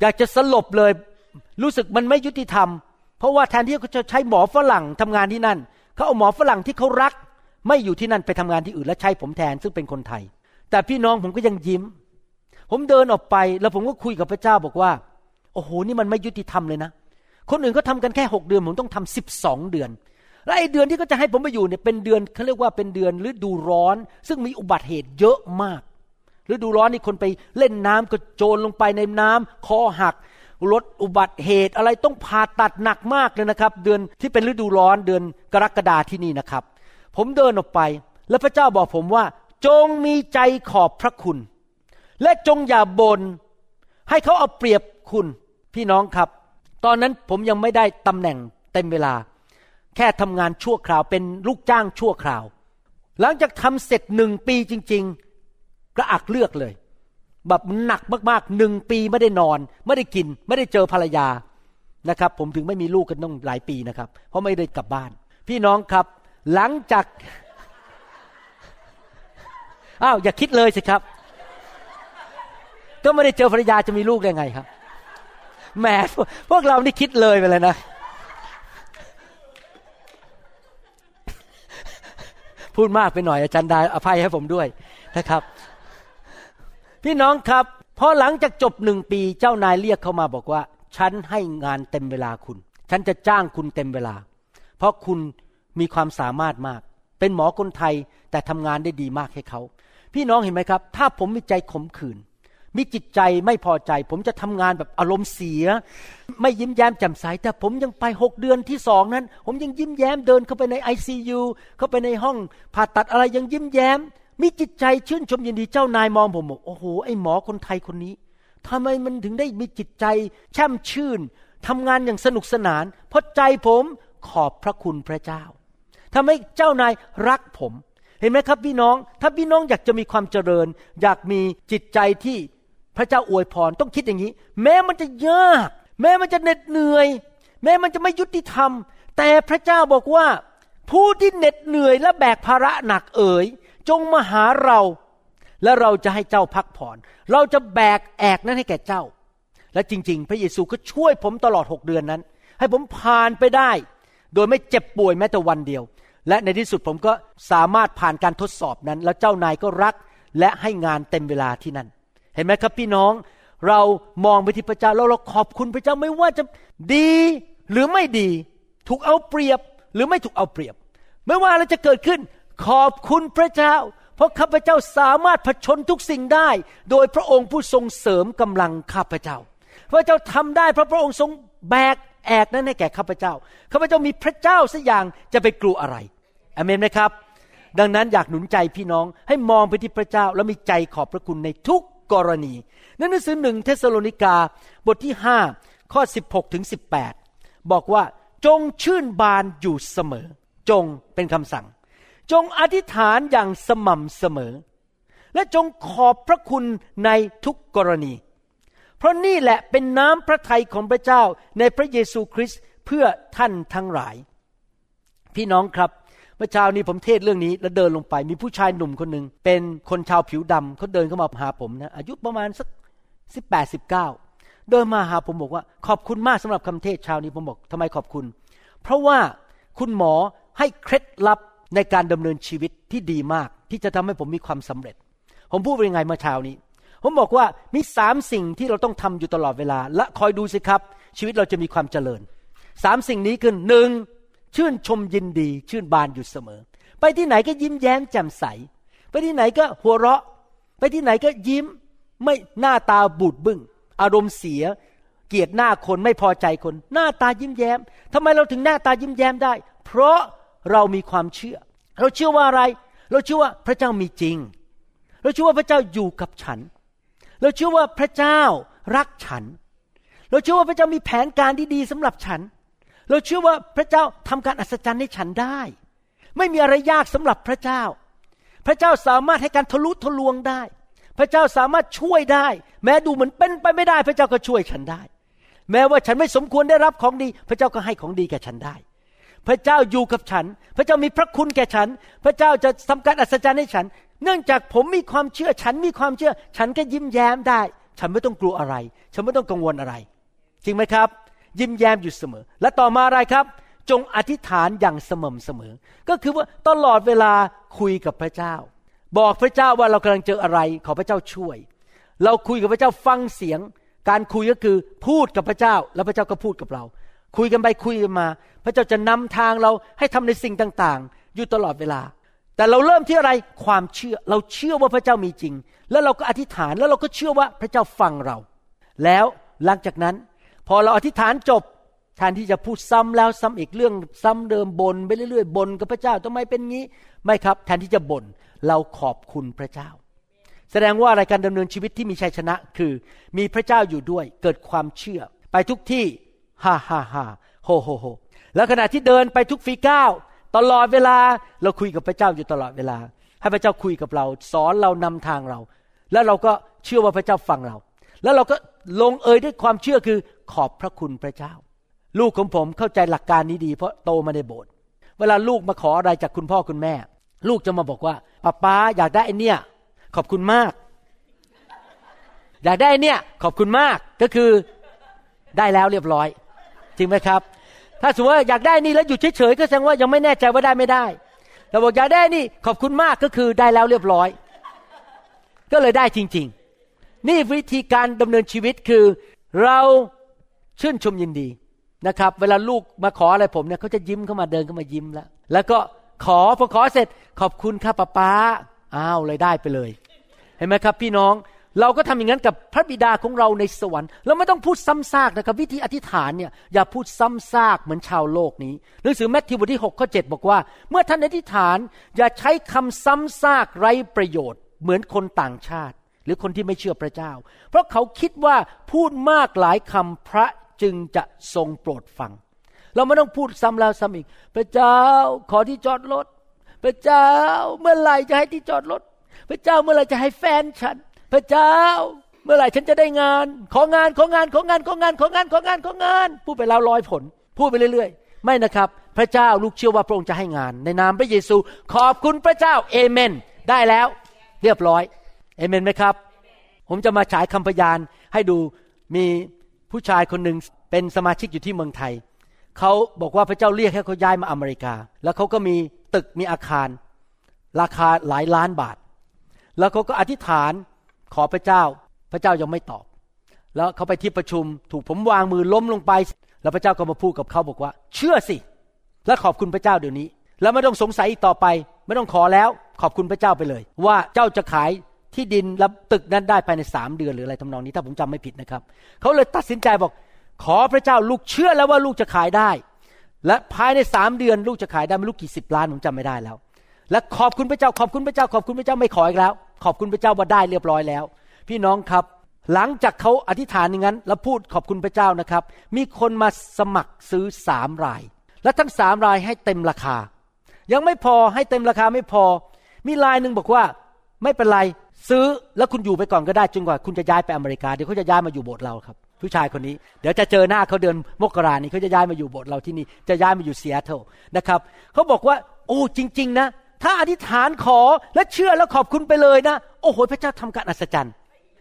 อยากจะสลบเลย รู้สึกมันไม่ยุติธรรม เพราะว่าแทนที่เขาจะใช้หมอฝรั่งทำงานที่นั่นเขาเอาหมอฝรั่งที่เขารัก ไม่อยู่ที่นั่นไปทำงานที่อื่นและใช้ผมแทนซึ่งเป็นคนไทย แต่พี่น้องผมก็ยังยิ้ม ผมเดินออกไปแล้วผมก็คุยกับพระเจ้าบอกว่า โอ้โห นี่มันไม่ยุติธรรมเลยนะ คนอื่นก็ทำกันแค่หกเดือน ผมต้องทำสิบสองเดือน และไอ้เดือนที่เขาจะให้ผมไปอยู่เนี่ยเป็นเดือนเขาเรียกว่าเป็นเดือนฤดูร้อน ซึ่งมีอุบัติเหตุเยอะมาก ฤดูร้อนนี่คนไปเล่นน้ำก็โจรลงไปในน้ำคอหักรถอุบัติเหตุอะไรต้องผ่าตัดหนักมากเลยนะครับ เดือนที่เป็นฤดูร้อนเดือนกรกฎาที่นี่นะครับ ผมเดินออกไป แล้วพระเจ้าบอกผมว่า จงมีใจขอบพระคุณ และจงอย่าบน่นให้เขาเอาเปรียบคุณพี่น้องครับ ตอนนั้นผมยังไม่ได้ตำแหน่งเต็มเวลา แค่ทำงานชั่วคราวเป็นลูกจ้างชั่วคราว หลังจากทำเสร็จหนึ่งปีจริง ๆ กระอักเลือกเลย แบบหนักมากๆหนึ่งปีไม่ได้นอน ไม่ได้กิน ไม่ได้เจอภรรยานะครับ ผมถึงไม่มีลูกกันต้องหลายปีนะครับ เพราะไม่ได้กลับบ้าน พี่น้องครับหลังจากอ้าวอย่าคิดเลยสิครับ ก็ไม่ได้เจอภรรยาจะมีลูกได้ไงครับแหมพวกพวกเรานี่คิดเลยไปเลยนะ พูดมากไปหน่อยอาจารย์ดาอภัยให้ผมด้วยนะครับ พี่น้องครับพอหลังจากจบหนึ่งปีเจ้านายเรียกเข้ามาบอกว่า ฉันให้งานเต็มเวลาคุณ ฉันจะจ้างคุณเต็มเวลา เพราะคุณมีความสามารถมาก เป็นหมอคนไทยแต่ทำงานได้ดีมากให้เขา พี่น้องเห็นไหมครับ ถ้าผมมีใจขมขื่น มีจิตใจไม่พอใจ ผมจะทำงานแบบอารมณ์เสีย ไม่ยิ้มแย้มแจ่มใส แต่ผมยังไปหกเดือนที่สองนั้น ผมยังยิ้มแย้มเดินเข้าไปในไอซเข้าไปในห้องผ่าตัดอะไรยังยิ้มแย้ม มีจิตใจชื่นชมยินดีเจ้านายมองผมบอกโอ้โหไอหมอคนไทยคนนี้ทำไมมันถึงได้มีจิตใจแช่มชื่นทำงานอย่างสนุกสนาน เพราะใจผมขอบพระคุณพระเจ้าทำให้เจ้านายรักผมเห็นไหมครับพี่น้อง ถ้าพี่น้องอยากจะมีความเจริญ อยากมีจิตใจที่ พระเจ้าอวยพรต้องคิดอย่างนี้ แม้มันจะยาก แม้มันจะเหน็ดเหนื่อย แม้มันจะไม่ยุติธรรม แต่พระเจ้าบอกว่า ผู้ที่เหน็ดเหนื่อยและแบกภาระหนักเอ๋ยจงมาหาเรา และเราจะให้เจ้าพักผ่อน เราจะแบกแอกนั้นให้แก่เจ้า และจริง ๆ พระเยซูก็ช่วยผมตลอดหกเดือนนั้น ให้ผมผ่านไปได้ โดยไม่เจ็บป่วยแม้แต่วันเดียว และในที่สุดผมก็สามารถผ่านการทดสอบนั้น แล้วเจ้านายก็รัก และให้งานเต็มเวลาที่นั่น เห็นไหมครับพี่น้อง เรามองไปที่พระเจ้าแล้วเราขอบคุณพระเจ้าไม่ว่าจะดีหรือไม่ดี ถูกเอาเปรียบหรือไม่ถูกเอาเปรียบ ไม่ว่าอะไรจะเกิดขึ้น ขอบคุณพระเจ้า เพราะข้าพเจ้าสามารถผชนทุกสิ่งได้ โดยพระองค์ผู้ทรงเสริมกำลังข้าพเจ้า พระเจ้าทำได้เพราะพระองค์ทรงแบกแอกนั้นให้แก่ข้าพเจ้าข้าพเจ้ามีพระเจ้าสักอย่างจะไปกลัวอะไรอเมนไหมครับ ดังนั้นอยากหนุนใจพี่น้องให้มองไปที่พระเจ้าแล้วมีใจขอบพระคุณในทุก กรณีนั่นหนังสือหนึ่งเทสโลนิกาบทที่ห้าข้อ 16ถึง18 บอกว่าจงชื่นบานอยู่เสมอ จงเป็นคำสั่ง จงอธิษฐานอย่างสม่ำเสมอ และจงขอบพระคุณในทุกกรณี เพราะนี่แหละเป็นน้ำพระทัยของพระเจ้าในพระเยซูคริสต์เพื่อท่านทั้งหลาย พี่น้องครับ เมื่อเช้านี้ผมเทศเรื่องนี้แล้วเดินลงไป มีผู้ชายหนุ่มคนหนึ่งเป็นคนชาวผิวดำเขาเดินเข้ามาหาผมนะอายุประมาณสักสิบแปดสิบเก้าเดินมาหาผมบอกว่า ขอบคุณมากสำหรับคำเทศเช้านี้ผมบอกทำไมขอบคุณ เพราะว่าคุณหมอให้เคล็ดลับในการดำเนินชีวิตที่ดีมาก ที่จะทำให้ผมมีความสำเร็จ ผมพูดเป็นยังไงเมื่อเช้านี้ ผมบอกว่ามีสามสิ่งที่เราต้องทำอยู่ตลอดเวลา และคอยดูสิครับ ชีวิตเราจะมีความเจริญสามสิ่งนี้คือหนึ่ง ชื่นชมยินดี ชื่นบานอยู่เสมอ ไปที่ไหนก็ยิ้มแย้มแจ่มใส ไปที่ไหนก็หัวเราะ ไปที่ไหนก็ยิ้มไม่หน้าตาบูดบึง้งอารมณ์เสีย เกลียดหน้าคนไม่พอใจคน หน้าตายิ้มแย้มทำไมเราถึงหน้าตายิ้มแย้มได้ เพราะเรามีความเชื่อ เราเชื่อว่าอะไร เราเชื่อว่าพระเจ้ามีจริง เราเชื่อว่าพระเจ้าอยู่กับฉัน เราเชื่อว่าพระเจ้ารักฉัน เราเชื่อว่าพระเจ้ามีแผนการที่ดีสำหรับฉัน เราเชื่อว่าพระเจ้าทำการอัศจรรย์ให้ฉันได้ ไม่มีอะไรยากสำหรับพระเจ้า พระเจ้าสามารถให้การทะลุทะลวงได้ พระเจ้าสามารถช่วยได้ แม้ดูเหมือนเป็นไปไม่ได้ พระเจ้าก็ช่วยฉันได้ แม้ว่าฉันไม่สมควรได้รับของดี พระเจ้าก็ให้ของดีแก่ฉันได้ พระเจ้าอยู่กับฉัน พระเจ้ามีพระคุณแก่ฉัน พระเจ้าจะทำการอัศจรรย์ให้ฉัน เนื่องจากผมมีความเชื่อ ฉันมีความเชื่อ ฉันก็ยิ้มแย้มได้ ฉันไม่ต้องกลัวอะไร ฉันไม่ต้องกังวลอะไร จริงไหมครับ ยิ้มแย้มอยู่เสมอ และต่อมาอะไรครับ จงอธิษฐานอย่างสม่ำเสมอ ก็คือว่าตลอดเวลาคุยกับพระเจ้า บอกพระเจ้าว่าเรากำลังเจออะไร ขอพระเจ้าช่วย เราคุยกับพระเจ้าฟังเสียง การคุยก็คือพูดกับพระเจ้า แล้วพระเจ้าก็พูดกับเรา คุยกันไปคุยกันมา พระเจ้าจะนำทางเราให้ทำในสิ่งต่างๆ อยู่ตลอดเวลาแต่เราเริ่มที่อะไรความเชื่อเราเชื่อว่าพระเจ้ามีจริง แล้วเราก็อธิษฐานแล้วเราก็เชื่อว่าพระเจ้าฟังเรา แล้วหลังจากนั้น พอเราอธิษฐานจบแทนที่จะพูดซ้ำแล้วซ้ำอีกเรื่องซ้ำเดิมบนไปเรื่อยๆบนกับพระเจ้าทำไมเป็นงี้ ไม่ครับ แทนที่จะบ่นเราขอบคุณพระเจ้า แสดงว่าอะไรการดำเนินชีวิตที่มีชัยชนะคือ มีพระเจ้าอยู่ด้วยเกิดความเชื่อ ไปทุกที่ฮ่าฮ่าฮ่าโฮโฮโฮแล้วขณะที่เดินไปทุกฝีก้าวตลอดเวลาเราคุยกับพระเจ้าอยู่ตลอดเวลา ให้พระเจ้าคุยกับเรา สอนเรานำทางเรา แล้วเราก็เชื่อว่าพระเจ้าฟังเรา แล้วเราก็ลงเอยด้วยความเชื่อคือ ขอบพระคุณพระเจ้า ลูกของผมเข้าใจหลักการนี้ดี เพราะโตมาในโบสถ์เวลาลูกมาขออะไรจากคุณพ่อคุณแม่ ลูกจะมาบอกว่าป้าป้าอยากได้ไอเนี่ย ขอบคุณมาก อยากได้ไอเนี่ย ขอบคุณมากก็คือได้แล้วเรียบร้อย จริงไหมครับ ถ้าสมมติว่าอยากได้นี่แล้วอยู่เฉยๆก็แสดงว่ายังไม่แน่ใจว่าได้ไม่ได้แต่บอกอยากได้นี่ขอบคุณมากก็คือได้แล้วเรียบร้อย ก็เลยได้จริง ๆ นี่วิธีการดำเนินชีวิตคือ เรา ชื่นชมยินดีนะครับ เวลาลูกมาขออะไรผมเนี่ยเขาจะยิ้มเข้ามาเดินเข้ามายิ้มแล้ว แล้วก็ขอพอขอเสร็จขอบคุณครับป้าป้าอ้าวเลยได้ไปเลย เห็นไหมครับ พี่น้องเราก็ทำอย่างนั้นกับพระบิดาของเราในสวรรค์เราไม่ต้องพูดซ้ำซากนะครับ วิธีอธิษฐานเนี่ยอย่าพูดซ้ำซากเหมือนชาวโลกนี้หนังสือแมทธิวบทที่6ข้อ7บอกว่า เมื่อท่านอธิษฐาน อย่าใช้คำซ้ำซากไร้ประโยชน์ เหมือนคนต่างชาติ หรือคนที่ไม่เชื่อพระเจ้า เพราะเขาคิดว่าพูดมากหลายคำพระ จึงจะทรงโปรดฟัง เราไม่ต้องพูดซ้ำแล้วซ้ำอีก พระเจ้าขอที่จอดรถ พระเจ้าเมื่อไหร่จะให้ที่จอดรถ พระเจ้าเมื่อไหร่จะให้แฟนฉัน พระเจ้าเมื่อไหร่ฉันจะได้งาน ของานของานของานของานของานของานของานพูดไปแล้วร้อยผล พูดไปเรื่อยๆ ไม่นะครับ พระเจ้าลูกเชื่อว่าพระองค์จะให้งาน ในนามพระเยซู ขอบคุณพระเจ้าเอเมน ได้แล้ว เรียบร้อยเอเมนไหมครับ ผมจะมาฉายคำพยานให้ดูมี ผู้ชายคนหนึ่งเป็นสมาชิกอยู่ที่เมืองไทย เขาบอกว่าพระเจ้าเรียกให้เขาย้ายมาอเมริกา แล้วเขาก็มีตึกมีอาคาร ราคาหลายล้านบาท แล้วเขาก็อธิษฐานขอพระเจ้า พระเจ้ายังไม่ตอบ แล้วเขาไปที่ประชุมถูกผมวางมือล้มลงไป แล้วพระเจ้าก็มาพูดกับเขาบอกว่า เชื่อสิ และขอบคุณพระเจ้าเดี๋ยวนี้ แล้วไม่ต้องสงสัยอีกต่อไป ไม่ต้องขอแล้วขอบคุณพระเจ้าไปเลย ว่าเจ้าจะขาย ที่ดินและตึกนั้นได้ภายในสามเดือนหรืออะไรทำนองนี้ถ้าผมจำไม่ผิดนะครับ เขาเลยตัดสินใจบอก ขอพระเจ้าลูกเชื่อแล้วว่าลูกจะขายได้ และภายในสามเดือนลูกจะขายได้ไม่รู้กี่สิบล้านผมจำไม่ได้แล้ว และขอบคุณพระเจ้าขอบคุณพระเจ้าขอบคุณพระเจ้าไม่ขออีกแล้ว ขอบคุณพระเจ้าว่าได้เรียบร้อยแล้ว พี่น้องครับหลังจากเขาอธิษฐานอย่างนั้น แล้วพูดขอบคุณพระเจ้านะครับ มีคนมาสมัครซื้อสามราย และทั้งสามรายให้เต็มราคา ยังไม่พอให้เต็มราคาไม่พอ มีรายหนึ่งบอกว่าไม่เป็นไร ซื้อแล้วคุณอยู่ไปก่อนก็ได้จนกว่าคุณจะย้ายไปอเมริกาเดี๋ยวเขาจะย้ายมาอยู่โบสถ์เราครับ ผู้ชายคนนี้เดี๋ยวจะเจอหน้าเขาเดินมกรานี้เขาจะย้ายมาอยู่โบสถ์เราที่นี่จะย้ายมาอยู่เซียโตรนะครับเขาบอกว่า โอ้จริง ๆ นะ ถ้าอธิษฐานขอและเชื่อแล้วขอบคุณไปเลยนะ โอ้โห พระเจ้าทำการอัศจรรย์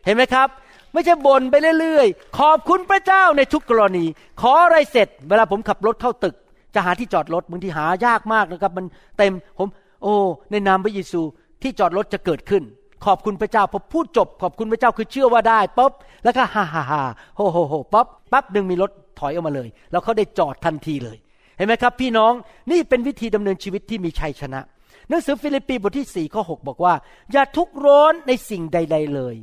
เห็นไหมครับ ไม่ใช่บ่นไปเรื่อยๆ ขอบคุณพระเจ้าในทุกกรณี ขออะไรเสร็จ เวลาผมขับรถเข้าตึก จะหาที่จอดรถบางทีหายากมากนะครับ มันเต็มผม โอ้ในนามพระเยซูที่จอดรถจะเกิดขึ้น ขอบคุณพระเจ้าพอพูดจบ ขอบคุณพระเจ้าคือเชื่อว่าได้ปุ๊บแล้วก็ฮ่าฮ่าฮ่าโฮโฮโฮปั๊บปั๊บหนึ่งมีรถถอยออกมาเลย แล้วเขาได้จอดทันทีเลย เห็นไหมครับ พี่น้องนี่เป็นวิธีดำเนินชีวิตที่มีชัยชนะ หนังสือฟิลิปปีบทที่4ี่ข้อ6บอกว่า อย่าทุกข์ร้อนในสิ่งใด ๆเลย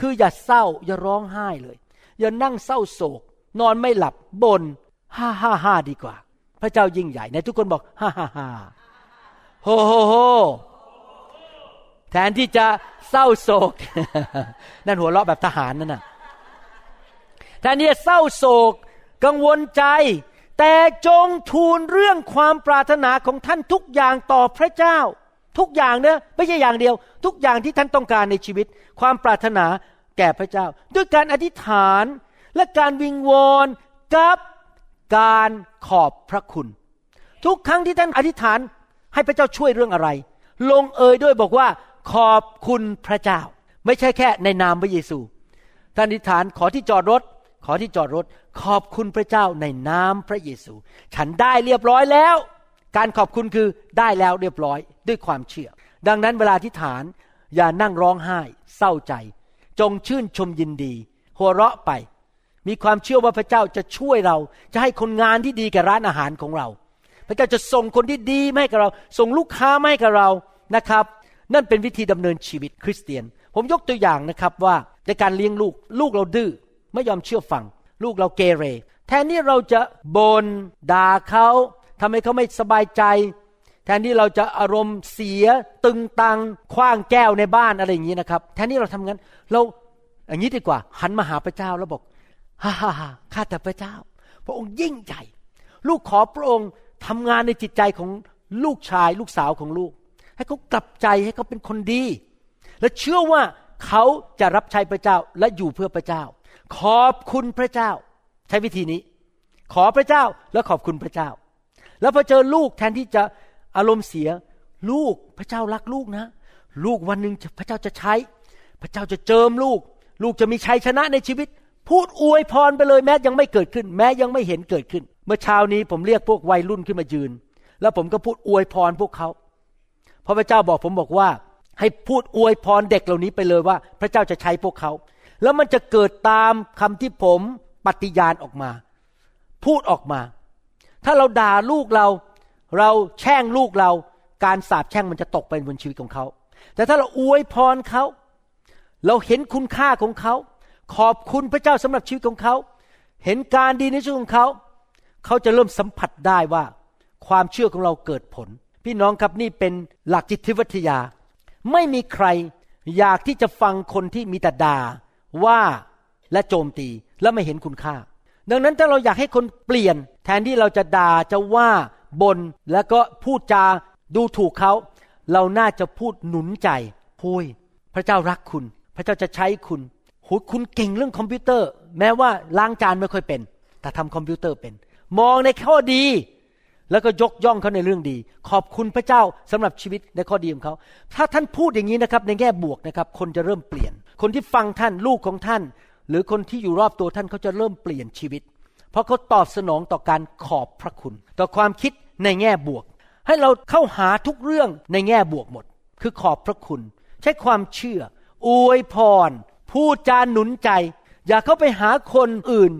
คืออย่าเศร้าอย่าร้องไห้เลย อย่านั่งเศร้าโศก นอนไม่หลับบ่นฮ่าฮ่าฮ่าดีกว่า พระเจ้ายิ่งใหญ่ไหนทุกคนบอกฮ่าฮ่าฮ่าโฮโฮโฮ แทนที่จะเศร้าโศก นั่นหัวเราะแบบทหารนั่นน่ะ แทนที่จะเศร้าโศก กังวลใจ แต่จงทูลเรื่องความปรารถนาของท่านทุกอย่างต่อพระเจ้า ทุกอย่างเนะไม่ใช่อย่างเดียว ทุกอย่างที่ท่านต้องการในชีวิต ความปรารถนาแก่พระเจ้า ด้วยการอธิษฐานและการวิงวอนกับการขอบพระคุณ ทุกครั้งที่ท่านอธิษฐานให้พระเจ้าช่วยเรื่องอะไร ลงเอยด้วยบอกว่า ขอบคุณพระเจ้า ไม่ใช่แค่ในนามพระเยซูท่านอธิษฐานขอที่จอดรถ ขอที่จอดรถ ขอบคุณพระเจ้าในนามพระเยซู ฉันได้เรียบร้อยแล้ว การขอบคุณคือได้แล้วเรียบร้อยด้วยความเชื่อ ดังนั้นเวลาอธิษฐานอย่านั่งร้องไห้ เศร้าใจ จงชื่นชมยินดี หัวเราะไป มีความเชื่อว่าพระเจ้าจะช่วยเรา จะให้คนงานที่ดีกับร้านอาหารของเรา พระเจ้าจะส่งคนที่ดีมาให้กับเรา ส่งลูกค้ามาให้กับเรานะครับ นั่นเป็นวิธีดำเนินชีวิตคริสเตียน ผมยกตัวอย่างนะครับว่าในการเลี้ยงลูกลูกเราดื้อไม่ยอมเชื่อฟัง ลูกเราเกเร แทนที่เราจะบน่นด่าเขาทำให้เขาไม่สบายใจ แทนที่เราจะอารมณ์เสียตึงตังคว้างแก้วในบ้านอะไรอย่างนี้นะครับ แทนที่เราทำงั้น เราอย่างนี้ดีกว่า หันมาหาพระเจ้าแล้วบอกฮ่าฮ่าฮ่าข้าแต่พระเจ้า พระองค์ยิ่งใหญ่ ลูกขอพระองค์ทำงานในจิตใจของลูกชายลูกสาวของลูก ให้เขากลับใจให้เขาเป็นคนดี และเชื่อว่าเขาจะรับใช้พระเจ้าและอยู่เพื่อพระเจ้า ขอบคุณพระเจ้า ใช้วิธีนี้ ขอพระเจ้าแล้วขอบคุณพระเจ้า แล้วพอเจอลูกแทนที่จะอารมณ์เสียลูกพระเจ้ารักลูกนะ ลูกวันหนึ่งพระเจ้าจะใช้ พระเจ้าจะเจิมลูก ลูกจะมีชัยชนะในชีวิต พูดอวยพรไปเลยแม้ยังไม่เกิดขึ้น แม้ยังไม่เห็นเกิดขึ้น เมื่อเช้านี้ผมเรียกพวกวัยรุ่นขึ้นมายืน แล้วผมก็พูดอวยพรพวกเขา ราะพระเจ้าบอกผมบอกว่า ให้พูดอวยพรเด็กเหล่านี้ไปเลยว่า พระเจ้าจะใช้พวกเขา แล้วมันจะเกิดตามคำที่ผมปฏิญาณออกมา พูดออกมา ถ้าเราด่าลูกเรา เราแช่งลูกเรา การสาปแช่งมันจะตกไปบนชีวิตของเขา แต่ถ้าเราอวยพรเขา เราเห็นคุณค่าของเขา ขอบคุณพระเจ้าสำหรับชีวิตของเขา เห็นการดีในชีวิตของเขา เขาจะเริ่มสัมผัสได้ว่า ความเชื่อของเราเกิดผล พี่น้องครับนี่เป็นหลักจิตวิทยา ไม่มีใครอยากที่จะฟังคนที่มีแต่ด่าว่าและโจมตีและไม่เห็นคุณค่า ดังนั้นถ้าเราอยากให้คนเปลี่ยน แทนที่เราจะด่าจะว่าบนแล้วก็พูดจาดูถูกเขา เราน่าจะพูดหนุนใจพุยพระเจ้ารักคุณ พระเจ้าจะใช้คุณหูคุณเก่งเรื่องคอมพิวเตอร์ แม้ว่าล้างจานไม่ค่อยเป็น แต่ทำคอมพิวเตอร์เป็น มองในข้อดี แล้วก็ยกย่องเขาในเรื่องดี ขอบคุณพระเจ้าสำหรับชีวิตในข้อดีของเขา ถ้าท่านพูดอย่างนี้นะครับในแง่บวกนะครับ คนจะเริ่มเปลี่ยน คนที่ฟังท่านลูกของท่าน หรือคนที่อยู่รอบตัวท่านเขาจะเริ่มเปลี่ยนชีวิต เพราะเขาตอบสนองต่อการขอบพระคุณ ต่อความคิดในแง่บวก ให้เราเข้าหาทุกเรื่องในแง่บวกหมด คือขอบพระคุณ ใช้ความเชื่อ อวยพร พูดจาหนุนใจ อย่าเข้าไปหาคนอื่น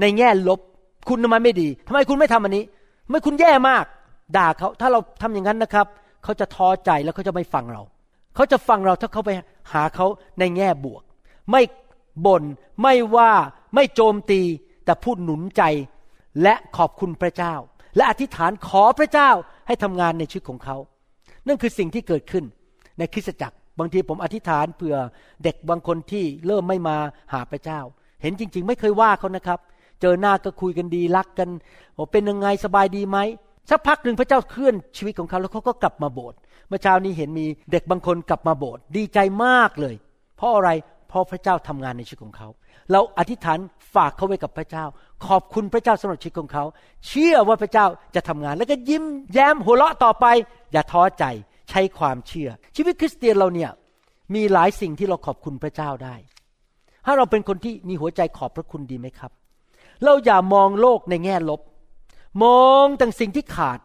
ในแง่ลบ คุณทำไมไม่ดีทำไมคุณไม่ทำอันนี้ ทำไมคุณแย่มาก ด่าเขาถ้าเราทำอย่างนั้นนะครับ เขาจะท้อใจแล้วเขาจะไม่ฟังเรา เขาจะฟังเราถ้าเขาไปหาเขาในแง่บวก ไม่บน่นไม่ว่าไม่โจมตี แต่พูดหนุนใจและขอบคุณพระเจ้า และอธิษฐานขอพระเจ้าให้ทำงานในชีวิตของเขา นั่นคือสิ่งที่เกิดขึ้นในคริสตจักรบางทีผมอธิษฐานเผื่อเด็กบางคนที่เริ่มไม่มาหาพระเจ้า เห็นจริง ๆ ไม่เคยว่าเขานะครับ เจอหน้าก็คุยกันดีรักกันโอ้เป็นยังไงสบายดีไหมสักพักหนึ่งพระเจ้าเคลื่อนชีวิตของเขาแล้วเขาก็กลับมาโบสถ์เมื่อเช้านี้เห็นมีเด็กบางคนกลับมาโบสถ์ดีใจมากเลย เพราะอะไรเพราะพระเจ้าทำงานในชีวิตของเขา เราอธิษฐานฝากเขาไว้กับพระเจ้า ขอบคุณพระเจ้าสำหรับชีวิตของเขา เชื่อว่าพระเจ้าจะทำงาน แล้วก็ยิ้มแย้มหัวเราะต่อไป อย่าท้อใจใช้ความเชื่อ ชีวิตคริสเตียนเราเนี่ยมีหลายสิ่งที่เราขอบคุณพระเจ้าได้ ถ้าเราเป็นคนที่มีหัวใจขอบพระคุณดีไหมครับ เราอย่ามองโลกในแง่ลบ มองแต่สิ่งที่ขาด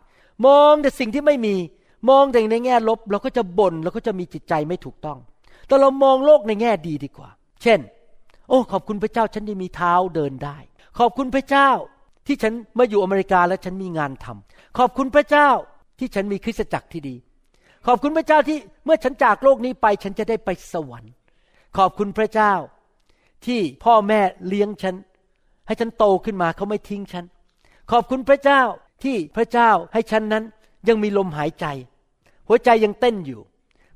มองแต่สิ่งที่ไม่มี มองแต่ในแง่ลบ เราก็จะบน่นเราก็จะมีจิตใจไม่ถูกต้อง แต่เรามองโลกในแง่ดีดีกว่า เช่น โอ้ ขอบคุณพระเจ้าฉันได้มีเท้าเดินได้ ขอบคุณพระเจ้าที่ฉันมาอยู่อเมริกาแล้วฉันมีงานทำขอบคุณพระเจ้าที่ฉันมีคริสตจักรที่ดี ขอบคุณพระเจ้าที่เมื่อฉันจากโลกนี้ไป ฉันจะได้ไปสวรรค์ ขอบคุณพระเจ้าที่พ่อแม่เลี้ยงฉัน ให้ฉันโตขึ้นมาเขาไม่ทิ้งฉัน ขอบคุณพระเจ้าที่พระเจ้าให้ฉันนั้นยังมีลมหายใจ หัวใจยังเต้นอยู่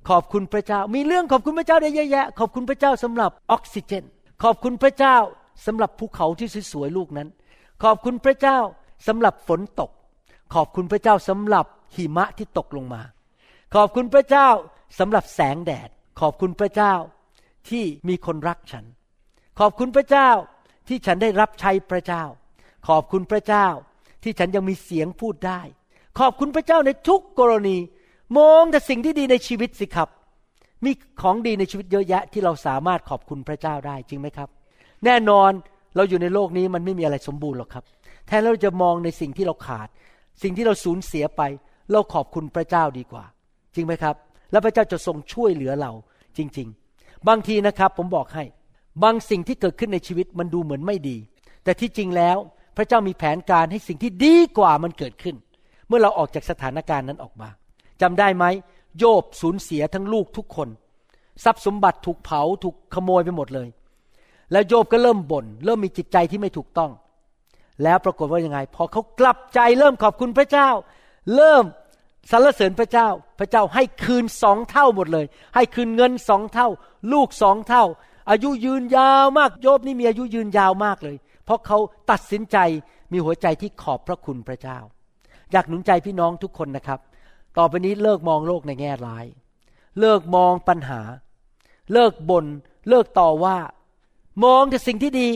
ขอบคุณพระเจ้า มีเรื่องขอบคุณพระเจ้าได้เยอะแยะ ขอบคุณพระเจ้าสำหรับออกซิเจน ขอบคุณพระเจ้าสำหรับภูเขาที่สวยๆลูกนั้น ขอบคุณพระเจ้าสำหรับฝนตก ขอบคุณพระเจ้าสำหรับหิมะที่ตกลงมา ขอบคุณพระเจ้าสำหรับแสงแดด ขอบคุณพระเจ้าที่มีคนรักฉัน ขอบคุณพระเจ้า ที่ฉันได้รับใช้พระเจ้า ขอบคุณพระเจ้า ที่ฉันยังมีเสียงพูดได้ ขอบคุณพระเจ้าในทุกกรณี มองแต่สิ่งที่ดีในชีวิตสิครับ มีของดีในชีวิตเยอะแยะที่เราสามารถขอบคุณพระเจ้าได้จริงไหมครับ แน่นอนเราอยู่ในโลกนี้มันไม่มีอะไรสมบูรณ์หรอกครับ แทนเราจะมองในสิ่งที่เราขาด สิ่งที่เราสูญเสียไป เราขอบคุณพระเจ้าดีกว่า จริงไหมครับ แล้วพระเจ้าจะทรงช่วยเหลือเราจริง ๆ บางทีนะครับผมบอกให้ บางสิ่งที่เกิดขึ้นในชีวิตมันดูเหมือนไม่ดี แต่ที่จริงแล้วพระเจ้ามีแผนการให้สิ่งที่ดีกว่ามันเกิดขึ้น เมื่อเราออกจากสถานการณ์นั้นออกมาจำได้ไหมโยบสูญเสียทั้งลูกทุกคน ทรัพย์สมบัติถูกเผาถูกขโมยไปหมดเลย แล้วโยบก็เริ่มบน่นเริ่มมีจิตใจที่ไม่ถูกต้อง แล้วปรากฏว่ายังไง พอเขากลับใจเริ่มขอบคุณพระเจ้า เริ่มสรรเสริญพระเจ้า พระเจ้าให้คืนสองเท่าหมดเลย ให้คืนเงินสองเท่า ลูกสองเท่า อายุยืนยาวมากโยบนี่มีอายุยืนยาวมากเลย เพราะเขาตัดสินใจมีหัวใจที่ขอบพระคุณพระเจ้า อยากหนุนใจพี่น้องทุกคนนะครับ ต่อไปนี้เลิกมองโลกในแง่ร้าย เลิกมองปัญหา เลิกบน่นเลิกต่อว่า มองแต่สิ่งที่ดี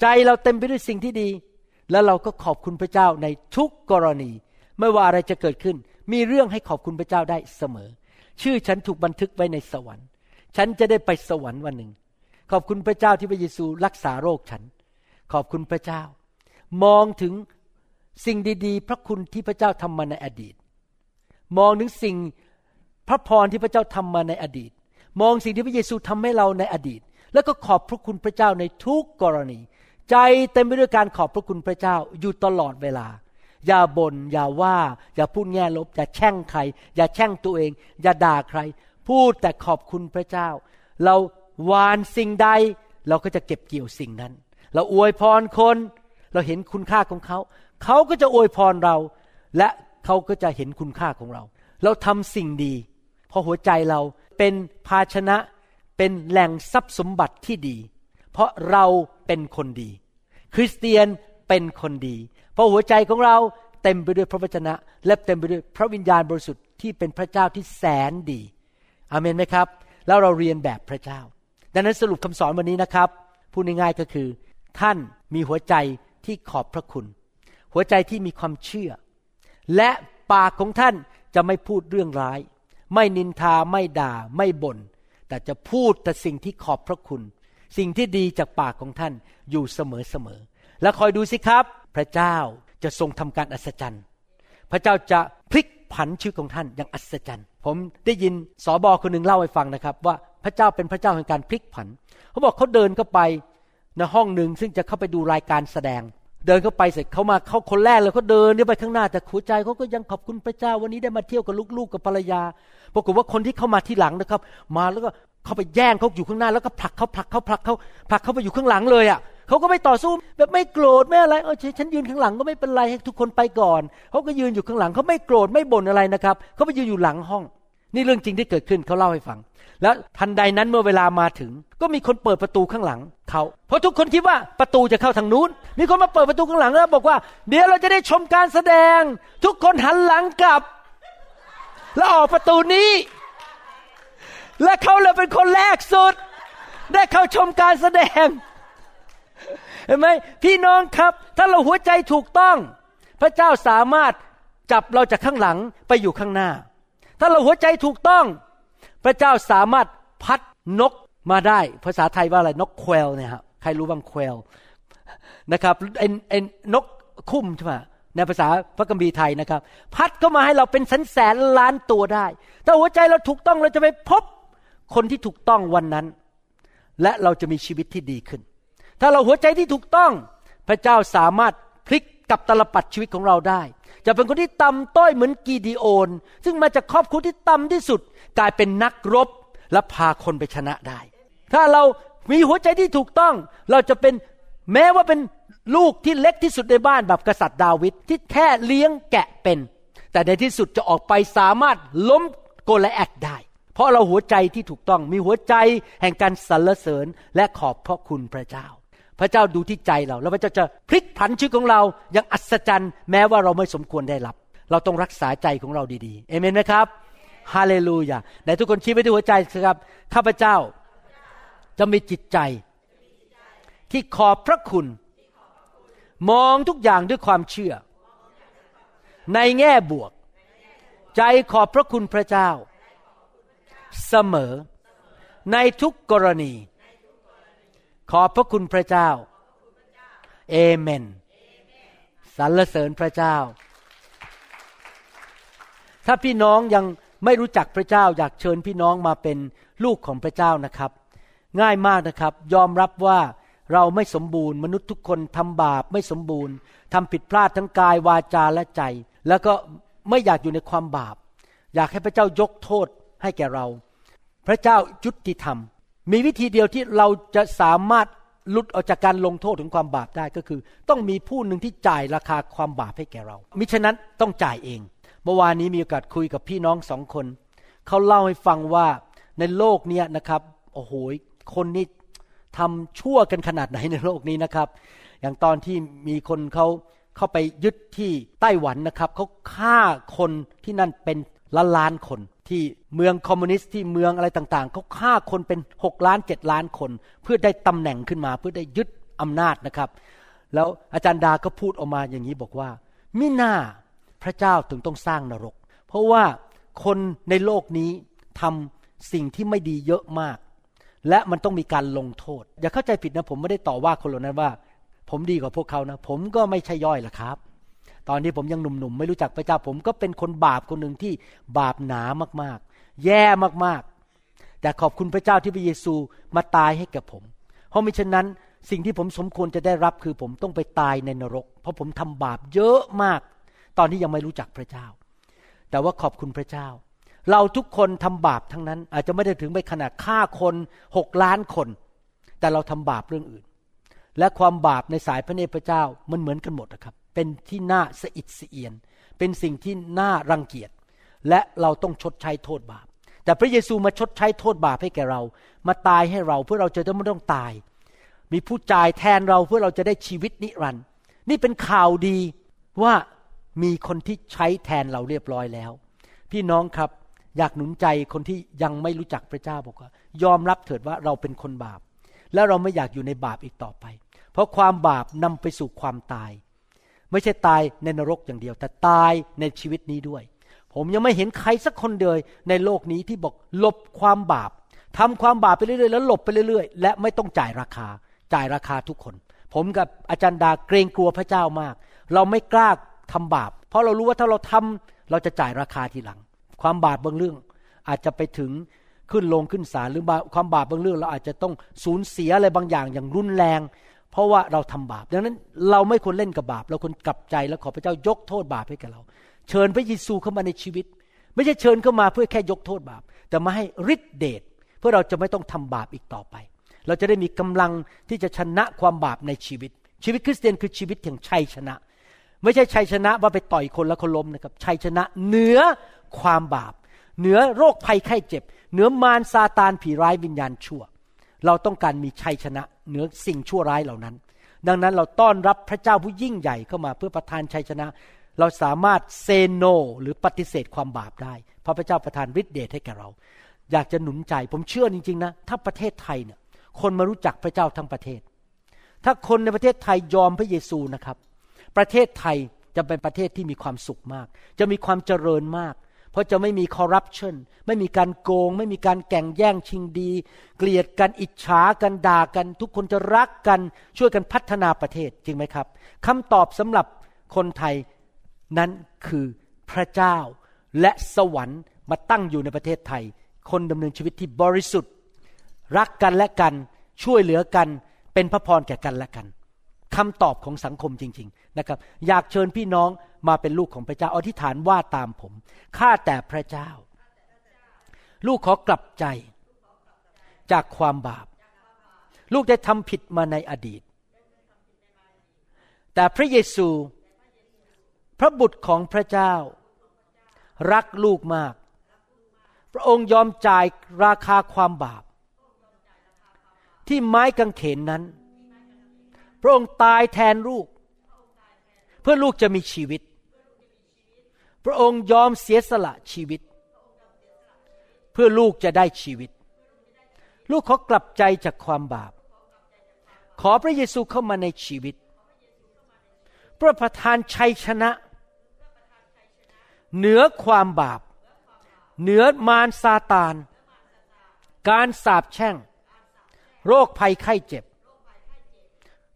ใจเราเต็มไปด้วยสิ่งที่ดี แล้วเราก็ขอบคุณพระเจ้าในทุกกรณี ไม่ว่าอะไรจะเกิดขึ้น มีเรื่องให้ขอบคุณพระเจ้าได้เสมอ ชื่อฉันถูกบันทึกไว้ในสวรรค์ ฉันจะได้ไปสวรรค์วันหนึ่ง ขอบคุณพระเจ้าที่พระเยซูรักษาโรคฉัน ขอบคุณพระเจ้า มองถึงสิ่งดี ๆ พระคุณที่พระเจ้าทำมาในอดีต มองถึงสิ่งพระพรที่พระเจ้าทำมาในอดีต มองสิ่งที่พระเยซูทำให้เราในอดีต แล้วก็ขอบพระคุณพระเจ้าในทุกกรณี ใจเต็มไปด้วยการขอบพระคุณพระเจ้าอยู่ตลอดเวลาอย่าบน่นอย่าว่า อย่าพูดแง่ลบ อย่าแช่งใคร อย่าแช่งตัวเอง อย่าด่าใคร พูดแต่ขอบคุณพระเจ้า เราหวานสิ่งใด เราก็จะเก็บเกี่ยวสิ่งนั้น เราอวยพรคน เราเห็นคุณค่าของเขา เขาก็จะอวยพรเรา และเขาก็จะเห็นคุณค่าของเรา เราทำสิ่งดี เพราะหัวใจเราเป็นภาชนะเป็นแหล่งทรัพย์สมบัติที่ดี เพราะเราเป็นคนดี คริสเตียนเป็นคนดี เพราะหัวใจของเราเต็มไปด้วยพระวจนะ และเต็มไปด้วยพระวิญญาณบริสุทธิ์ที่เป็นพระเจ้าที่แสนดี อาเมนไหมครับ แล้วเราเรียนแบบพระเจ้า ดังนั้นสรุปคำสอนวันนี้นะครับพูดง่ายๆก็คือ ท่านมีหัวใจที่ขอบพระคุณ หัวใจที่มีความเชื่อ และปากของท่านจะไม่พูดเรื่องร้าย ไม่นินทาไม่ด่าไม่บน่นแต่จะพูดแต่สิ่งที่ขอบพระคุณ สิ่งที่ดีจากปากของท่านอยู่เสมอๆแล้วคอยดูสิครับ พระเจ้าจะทรงทำการอัศจรรย์ พระเจ้าจะพลิก ผันชีวิตของท่านอย่างอัศจรรย์ ผมได้ยินสอบอคนหนึ่งเล่าให้ฟังนะครับ ว่าพระเจ้าเป็นพระเจ้าแห่งการพลิกผัน เขาบอกเขาเดินเข้าไปในห้องหนึ่งซึ่งจะเข้าไปดูรายการแสดง เดินเข้าไปเสร็จเขามาเขาคนแรกเลยเขาเดินเข้าไปข้างหน้าแต่หัวใจเขาก็ยังขอบคุณพระเจ้าวันนี้ได้มาเที่ยวกับลูกๆกับภรรยา ปรากฏว่าคนที่เข้ามาที่หลังนะครับ มาแล้วก็เขาไปแย่งเขาอยู่ข้างหน้าแล้วก็ผลักเขาผลักเขาผลักเขาผลักเขาไปอยู่ข้างหลังเลยอะ เขาก็ไม่ต่อสู้แบบไม่โกรธไม่อะไรเออฉันยืนข้างหลังก็ไม่เป็นไรให้ทุกคนไปก่อนเขาก็ยืนอยู่ข้างหลังเขาไม่โกรธไม่บ่นอะไรนะครับเขาไปยืนอยู่หลังห้อง นี่เรื่องจริงที่เกิดขึ้นเขาเล่าให้ฟัง แล้วทันใดนั้นเมื่อเวลามาถึง ก็มีคนเปิดประตูข้างหลังเขาเพราะทุกคนคิดว่าประตูจะเข้าทางนู้น มีคนมาเปิดประตูข้างหลังแล้วบอกว่า เดี๋ยวเราจะได้ชมการแสดง ทุกคนหันหลังกลับ แล้วออกประตูนี้ และเขาเลยเป็นคนแรกสุด ได้เข้าชมการแสดง เห็นไหมพี่น้องครับ ถ้าเราหัวใจถูกต้อง พระเจ้าสามารถจับเราจากข้างหลังไปอยู่ข้างหน้า ถ้าเราหัวใจถูกต้อง พระเจ้าสามารถพัดนกมาได้ ภาษาไทยว่าอะไรนกแควลเนี่ยครับใครรู้บ้างแควลนะครับไอ้ไอ้นกคุ้มใช่ไหมในภาษาพระคัมภีไทยนะครับ พัดเข้ามาให้เราเป็นแสนแสนล้านตัวได้ ถ้าหัวใจเราถูกต้องเราจะไปพบคนที่ถูกต้องวันนั้น และเราจะมีชีวิตที่ดีขึ้น ถ้าเราหัวใจที่ถูกต้อง พระเจ้าสามารถพลิกกับตลปัดชีวิตของเราได้ จะเป็นคนที่ต่ำต้อยเหมือนกีดีโอน ซึ่งมาจากครอบครัวที่ต่ำที่สุด กลายเป็นนักรบและพาคนไปชนะได้ ถ้าเรามีหัวใจที่ถูกต้อง เราจะเป็นแม้ว่าเป็นลูกที่เล็กที่สุดในบ้านแบบกษัตริย์ดาวิดที่แค่เลี้ยงแกะเป็น แต่ในที่สุดจะออกไปสามารถล้มโกลแอดได้ เพราะเราหัวใจที่ถูกต้องมีหัวใจแห่งการสรรเสริญและขอบพระคุณพระเจ้า พระเจ้าดูที่ใจเรา แล้วพระเจ้าจะพลิกผันชีวิตของเราอย่างอัศจรรย์ แม้ว่าเราไม่สมควรได้รับ เราต้องรักษาใจของเราดีๆเอเมนไหมครับฮาเลลูยาในทุกคนชี้ไปที่หัวใจครับข้าพเจ้าจะมีจิตใจ ที่ขอบพระคุณ มองทุกอย่างด้วยความเชื่อ ในแง่บวก ใจขอบพระคุณพระเจ้า เสมอในทุกกรณี ขอบพระคุณพระเจ้า เอเมน สรรเสริญพระเจ้า ถ้าพี่น้องยังไม่รู้จักพระเจ้า อยากเชิญพี่น้องมาเป็นลูกของพระเจ้านะครับ ง่ายมากนะครับ ยอมรับว่าเราไม่สมบูรณ์ มนุษย์ทุกคนทำบาปไม่สมบูรณ์ทำผิดพลาดทั้งกายวาจาและใจ แล้วก็ไม่อยากอยู่ในความบาป อยากให้พระเจ้ายกโทษให้แก่เรา พระเจ้ายุติธรรม มีวิธีเดียวที่เราจะสามารถหลุดออกจากการลงโทษถึงความบาปได้ก็คือ ต้องมีผู้หนึ่งที่จ่ายราคาความบาปให้แก่เรา มิฉะนั้นต้องจ่ายเอง เมื่อวานนี้มีโอกาสคุยกับพี่น้องสองคน เขาเล่าให้ฟังว่าในโลกเนี้ยนะครับโอ้โหคนนี้ทำชั่วกันขนาดไหนในโลกนี้นะครับ อย่างตอนที่มีคนเขาเข้าไปยึดที่ไต้หวันนะครับเขาฆ่าคนที่นั่นเป็นล้านล้านคน ที่เมืองคอมมิวนิสต์ที่เมืองอะไรต่างๆเขาฆ่าคนเป็นหกล้านเจ็ดล้านคน เพื่อได้ตำแหน่งขึ้นมา เพื่อได้ยึดอำนาจนะครับ แล้วอาจารย์ดาก็พูดออกมาอย่างนี้บอกว่ามิน่าพระเจ้าถึงต้องสร้างนรก เพราะว่าคนในโลกนี้ทำสิ่งที่ไม่ดีเยอะมาก และมันต้องมีการลงโทษ อย่าเข้าใจผิดนะผมไม่ได้ต่อว่าคนเหล่านั้นว่า ผมดีกว่าพวกเขานะ ผมก็ไม่ใช่ย่อยละครับ ตอนนี้ผมยังหนุ่มๆไม่รู้จักพระเจ้าผมก็เป็นคนบาปคนหนึ่งที่บาปหนามากๆ แย่มากๆ แต่ขอบคุณพระเจ้าที่พระเยซูมาตายให้กับผม เพราะมิฉะนั้นสิ่งที่ผมสมควรจะได้รับคือผมต้องไปตายในนรก เพราะผมทำบาปเยอะมาก ตอนที่ยังไม่รู้จักพระเจ้า แต่ว่าขอบคุณพระเจ้า เราทุกคนทำบาปทั้งนั้น อาจจะไม่ได้ถึงไปขนาดฆ่าคนหกล้านคน แต่เราทำบาปเรื่องอื่น และความบาปในสายพระเนตรพระเจ้ามันเหมือนกันหมดนะครับ เป็นที่น่าสะอิดสะเอียน เป็นสิ่งที่น่ารังเกียจ และเราต้องชดใช้โทษบาป แต่พระเยซูมาชดใช้โทษบาปให้แก่เรา มาตายให้เราเพื่อเราจะไม่ต้องตาย มีผู้จ่ายแทนเราเพื่อเราจะได้ชีวิตนิรันดร์นี่เป็นข่าวดีว่ามีคนที่ใช้แทนเราเรียบร้อยแล้ว พี่น้องครับอยากหนุนใจคนที่ยังไม่รู้จักพระเจ้าบอกว่า ยอมรับเถิดว่าเราเป็นคนบาป และเราไม่อยากอยู่ในบาปอีกต่อไป เพราะความบาปนำไปสู่ความตาย ไม่ใช่ตายในนรกอย่างเดียว แต่ตายในชีวิตนี้ด้วย ผมยังไม่เห็นใครสักคนเดียวในโลกนี้ที่บอกหลบความบาปทำความบาปไปเรื่อยๆแล้วหลบไปเรื่อยๆ และไม่ต้องจ่ายราคา จ่ายราคาทุกคน ผมกับอาจารย์ดาเกรงกลัวพระเจ้ามาก เราไม่กล้าทำบาป เพราะเรารู้ว่าถ้าเราทำเราจะจ่ายราคาทีหลัง ความบาปบางเรื่อง อาจจะไปถึงขึ้นลงขึ้นศาลหรือความบาปบางเรื่อง เราอาจจะต้องสูญเสียอะไรบางอย่างอย่างรุนแรง เพราะว่าเราทำบาป ดังนั้นเราไม่ควรเล่นกับบาป เราควรกลับใจแล้วขอพระเจ้ายกโทษบาปให้กับเรา เชิญพระเยซูเข้ามาในชีวิต ไม่ใช่เชิญเข้ามาเพื่อแค่ยกโทษบาป แต่มาให้ฤทธิเดชเพื่อเราจะไม่ต้องทำบาปอีกต่อไป เราจะได้มีกำลังที่จะชนะความบาปในชีวิต ชีวิตคริสเตียนคือชีวิตแห่งชัยชนะ ไม่ใช่ชัยชนะว่าไปต่อยคนแล้วคนล้มนะครับชัยชนะเหนือความบาป เหนือโรคภัยไข้เจ็บ เหนือมารซาตานผีร้ายวิญญาณชั่ว เราต้องการมีชัยชนะเหนือสิ่งชั่วร้ายเหล่านั้น ดังนั้นเราต้อนรับพระเจ้าผู้ยิ่งใหญ่เข้ามาเพื่อประทานชัยชนะ เราสามารถเซโน หรือปฏิเสธความบาปได้เพราะพระเจ้าประทานฤทธิเดชให้แก่เรา อยากจะหนุนใจผมเชื่อจริงๆนะถ้าประเทศไทยเนี่ยคนมารู้จักพระเจ้าทั้งประเทศ ถ้าคนในประเทศไทยยอมพระเยซูนะครับ ประเทศไทยจะเป็นประเทศที่มีความสุขมาก จะมีความเจริญมาก เพราะจะไม่มีคอร์รัปชันไม่มีการโกง ไม่มีการแก่งแย่งชิงดี เกลียดกันอิจฉากันด่ากัน ทุกคนจะรักกันช่วยกันพัฒนาประเทศจริงไหมครับคำตอบสำหรับคนไทยนั้นคือพระเจ้า และสวรรค์มาตั้งอยู่ในประเทศไทย คนดำเนินชีวิตที่บริสุทธิ์ รักกันและกันช่วยเหลือกันเป็นพระพรแก่กันและกัน คำตอบของสังคมจริง ๆนะครับ อยากเชิญพี่น้องมาเป็นลูกของพระเจ้าอธิษฐานว่าตามผมข้าแต่พระเจ้า ลูกขอกลับใจ จากความบาป ลูกได้ทำผิดมาในอดีต แต่พระเยซู พระบุตรของพระเจ้า รักลูกมาก พระองค์ยอมจ่ายราคาความบาป ที่ไม้กางเขนนั้น ระองค์ตายแทนลูก เพื่อลูกจะมีชีวิต พระองค์ยอมเสียสละชีวิต เพื่อลูกจะได้ชีวิต ลูกขอกลับใจจากความบาป ขอพระเยซูเข้ามาในชีวิตเพื่อประทานชัยชนะ เหนือความบาป เหนือมารซาตาน การสาปแช่ง โรคภัยไข้เจ็บ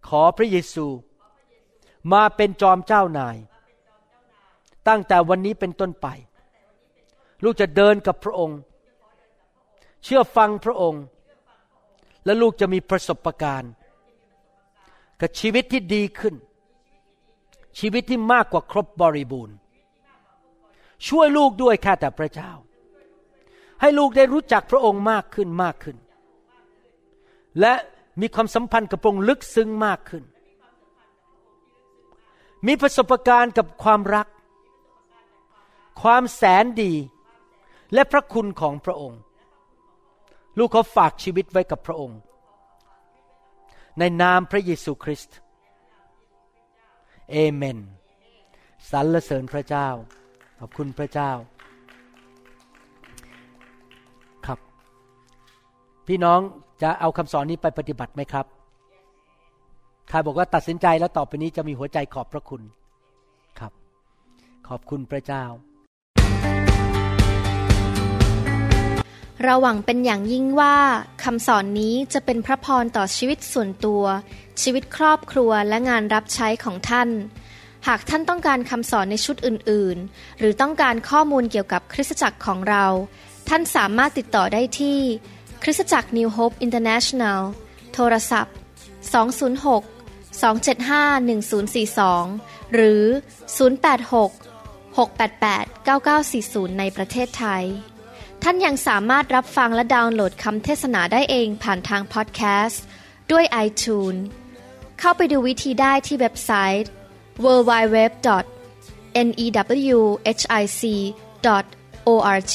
ขอพระเยซู มาเป็นจอมเจ้านาย ตั้งแต่วันนี้เป็นต้นไป ลูกจะเดินกับพระองค์ เชื่อฟังพระองค์ และลูกจะมีประสบการณ์กับชีวิตที่ดีขึ้น ชีวิตที่มากกว่าครบบริบูรณ์ ช่วยลูกด้วยแค่แต่พระเจ้า ให้ลูกได้รู้จักพระองค์มากขึ้นมากขึ้น และ มีความสัมพันธ์กับพระองค์ลึกซึ้งมากขึ้น มีประสบการณ์กับความรัก ความแสนดี และพระคุณของพระองค์ ลูกเขาฝากชีวิตไว้กับพระองค์ ในนามพระเยซูคริสต์เอเมนสรรเสริญพระเจ้า ขอบคุณพระเจ้า ครับ พี่น้อง จะเอาคำสอนนี้ไปปฏิบัติไหมครับใครบอกว่าตัดสินใจแล้วต่อไปนี้จะมีหัวใจขอบพระคุณครับ ขอบคุณพระเจ้า เราหวังเป็นอย่างยิ่งว่าคำสอนนี้จะเป็นพระพรต่อชีวิตส่วนตัว ชีวิตครอบครัวและงานรับใช้ของท่านหากท่านต้องการคำสอนในชุดอื่น ๆ หรือต้องการข้อมูลเกี่ยวกับคริสตจักรของเรา ท่านสามารถติดต่อได้ที่ คริสตจักร New Hope International โทรศัพท์ 206 275 1042 หรือ 086 688 9940 ในประเทศไทย ท่านยังสามารถรับฟังและดาวน์โหลดคำเทศนาได้เองผ่านทางพอดแคสต์ด้วย iTunes เข้าไปดูวิธีได้ที่เว็บไซต์ www.newhic.org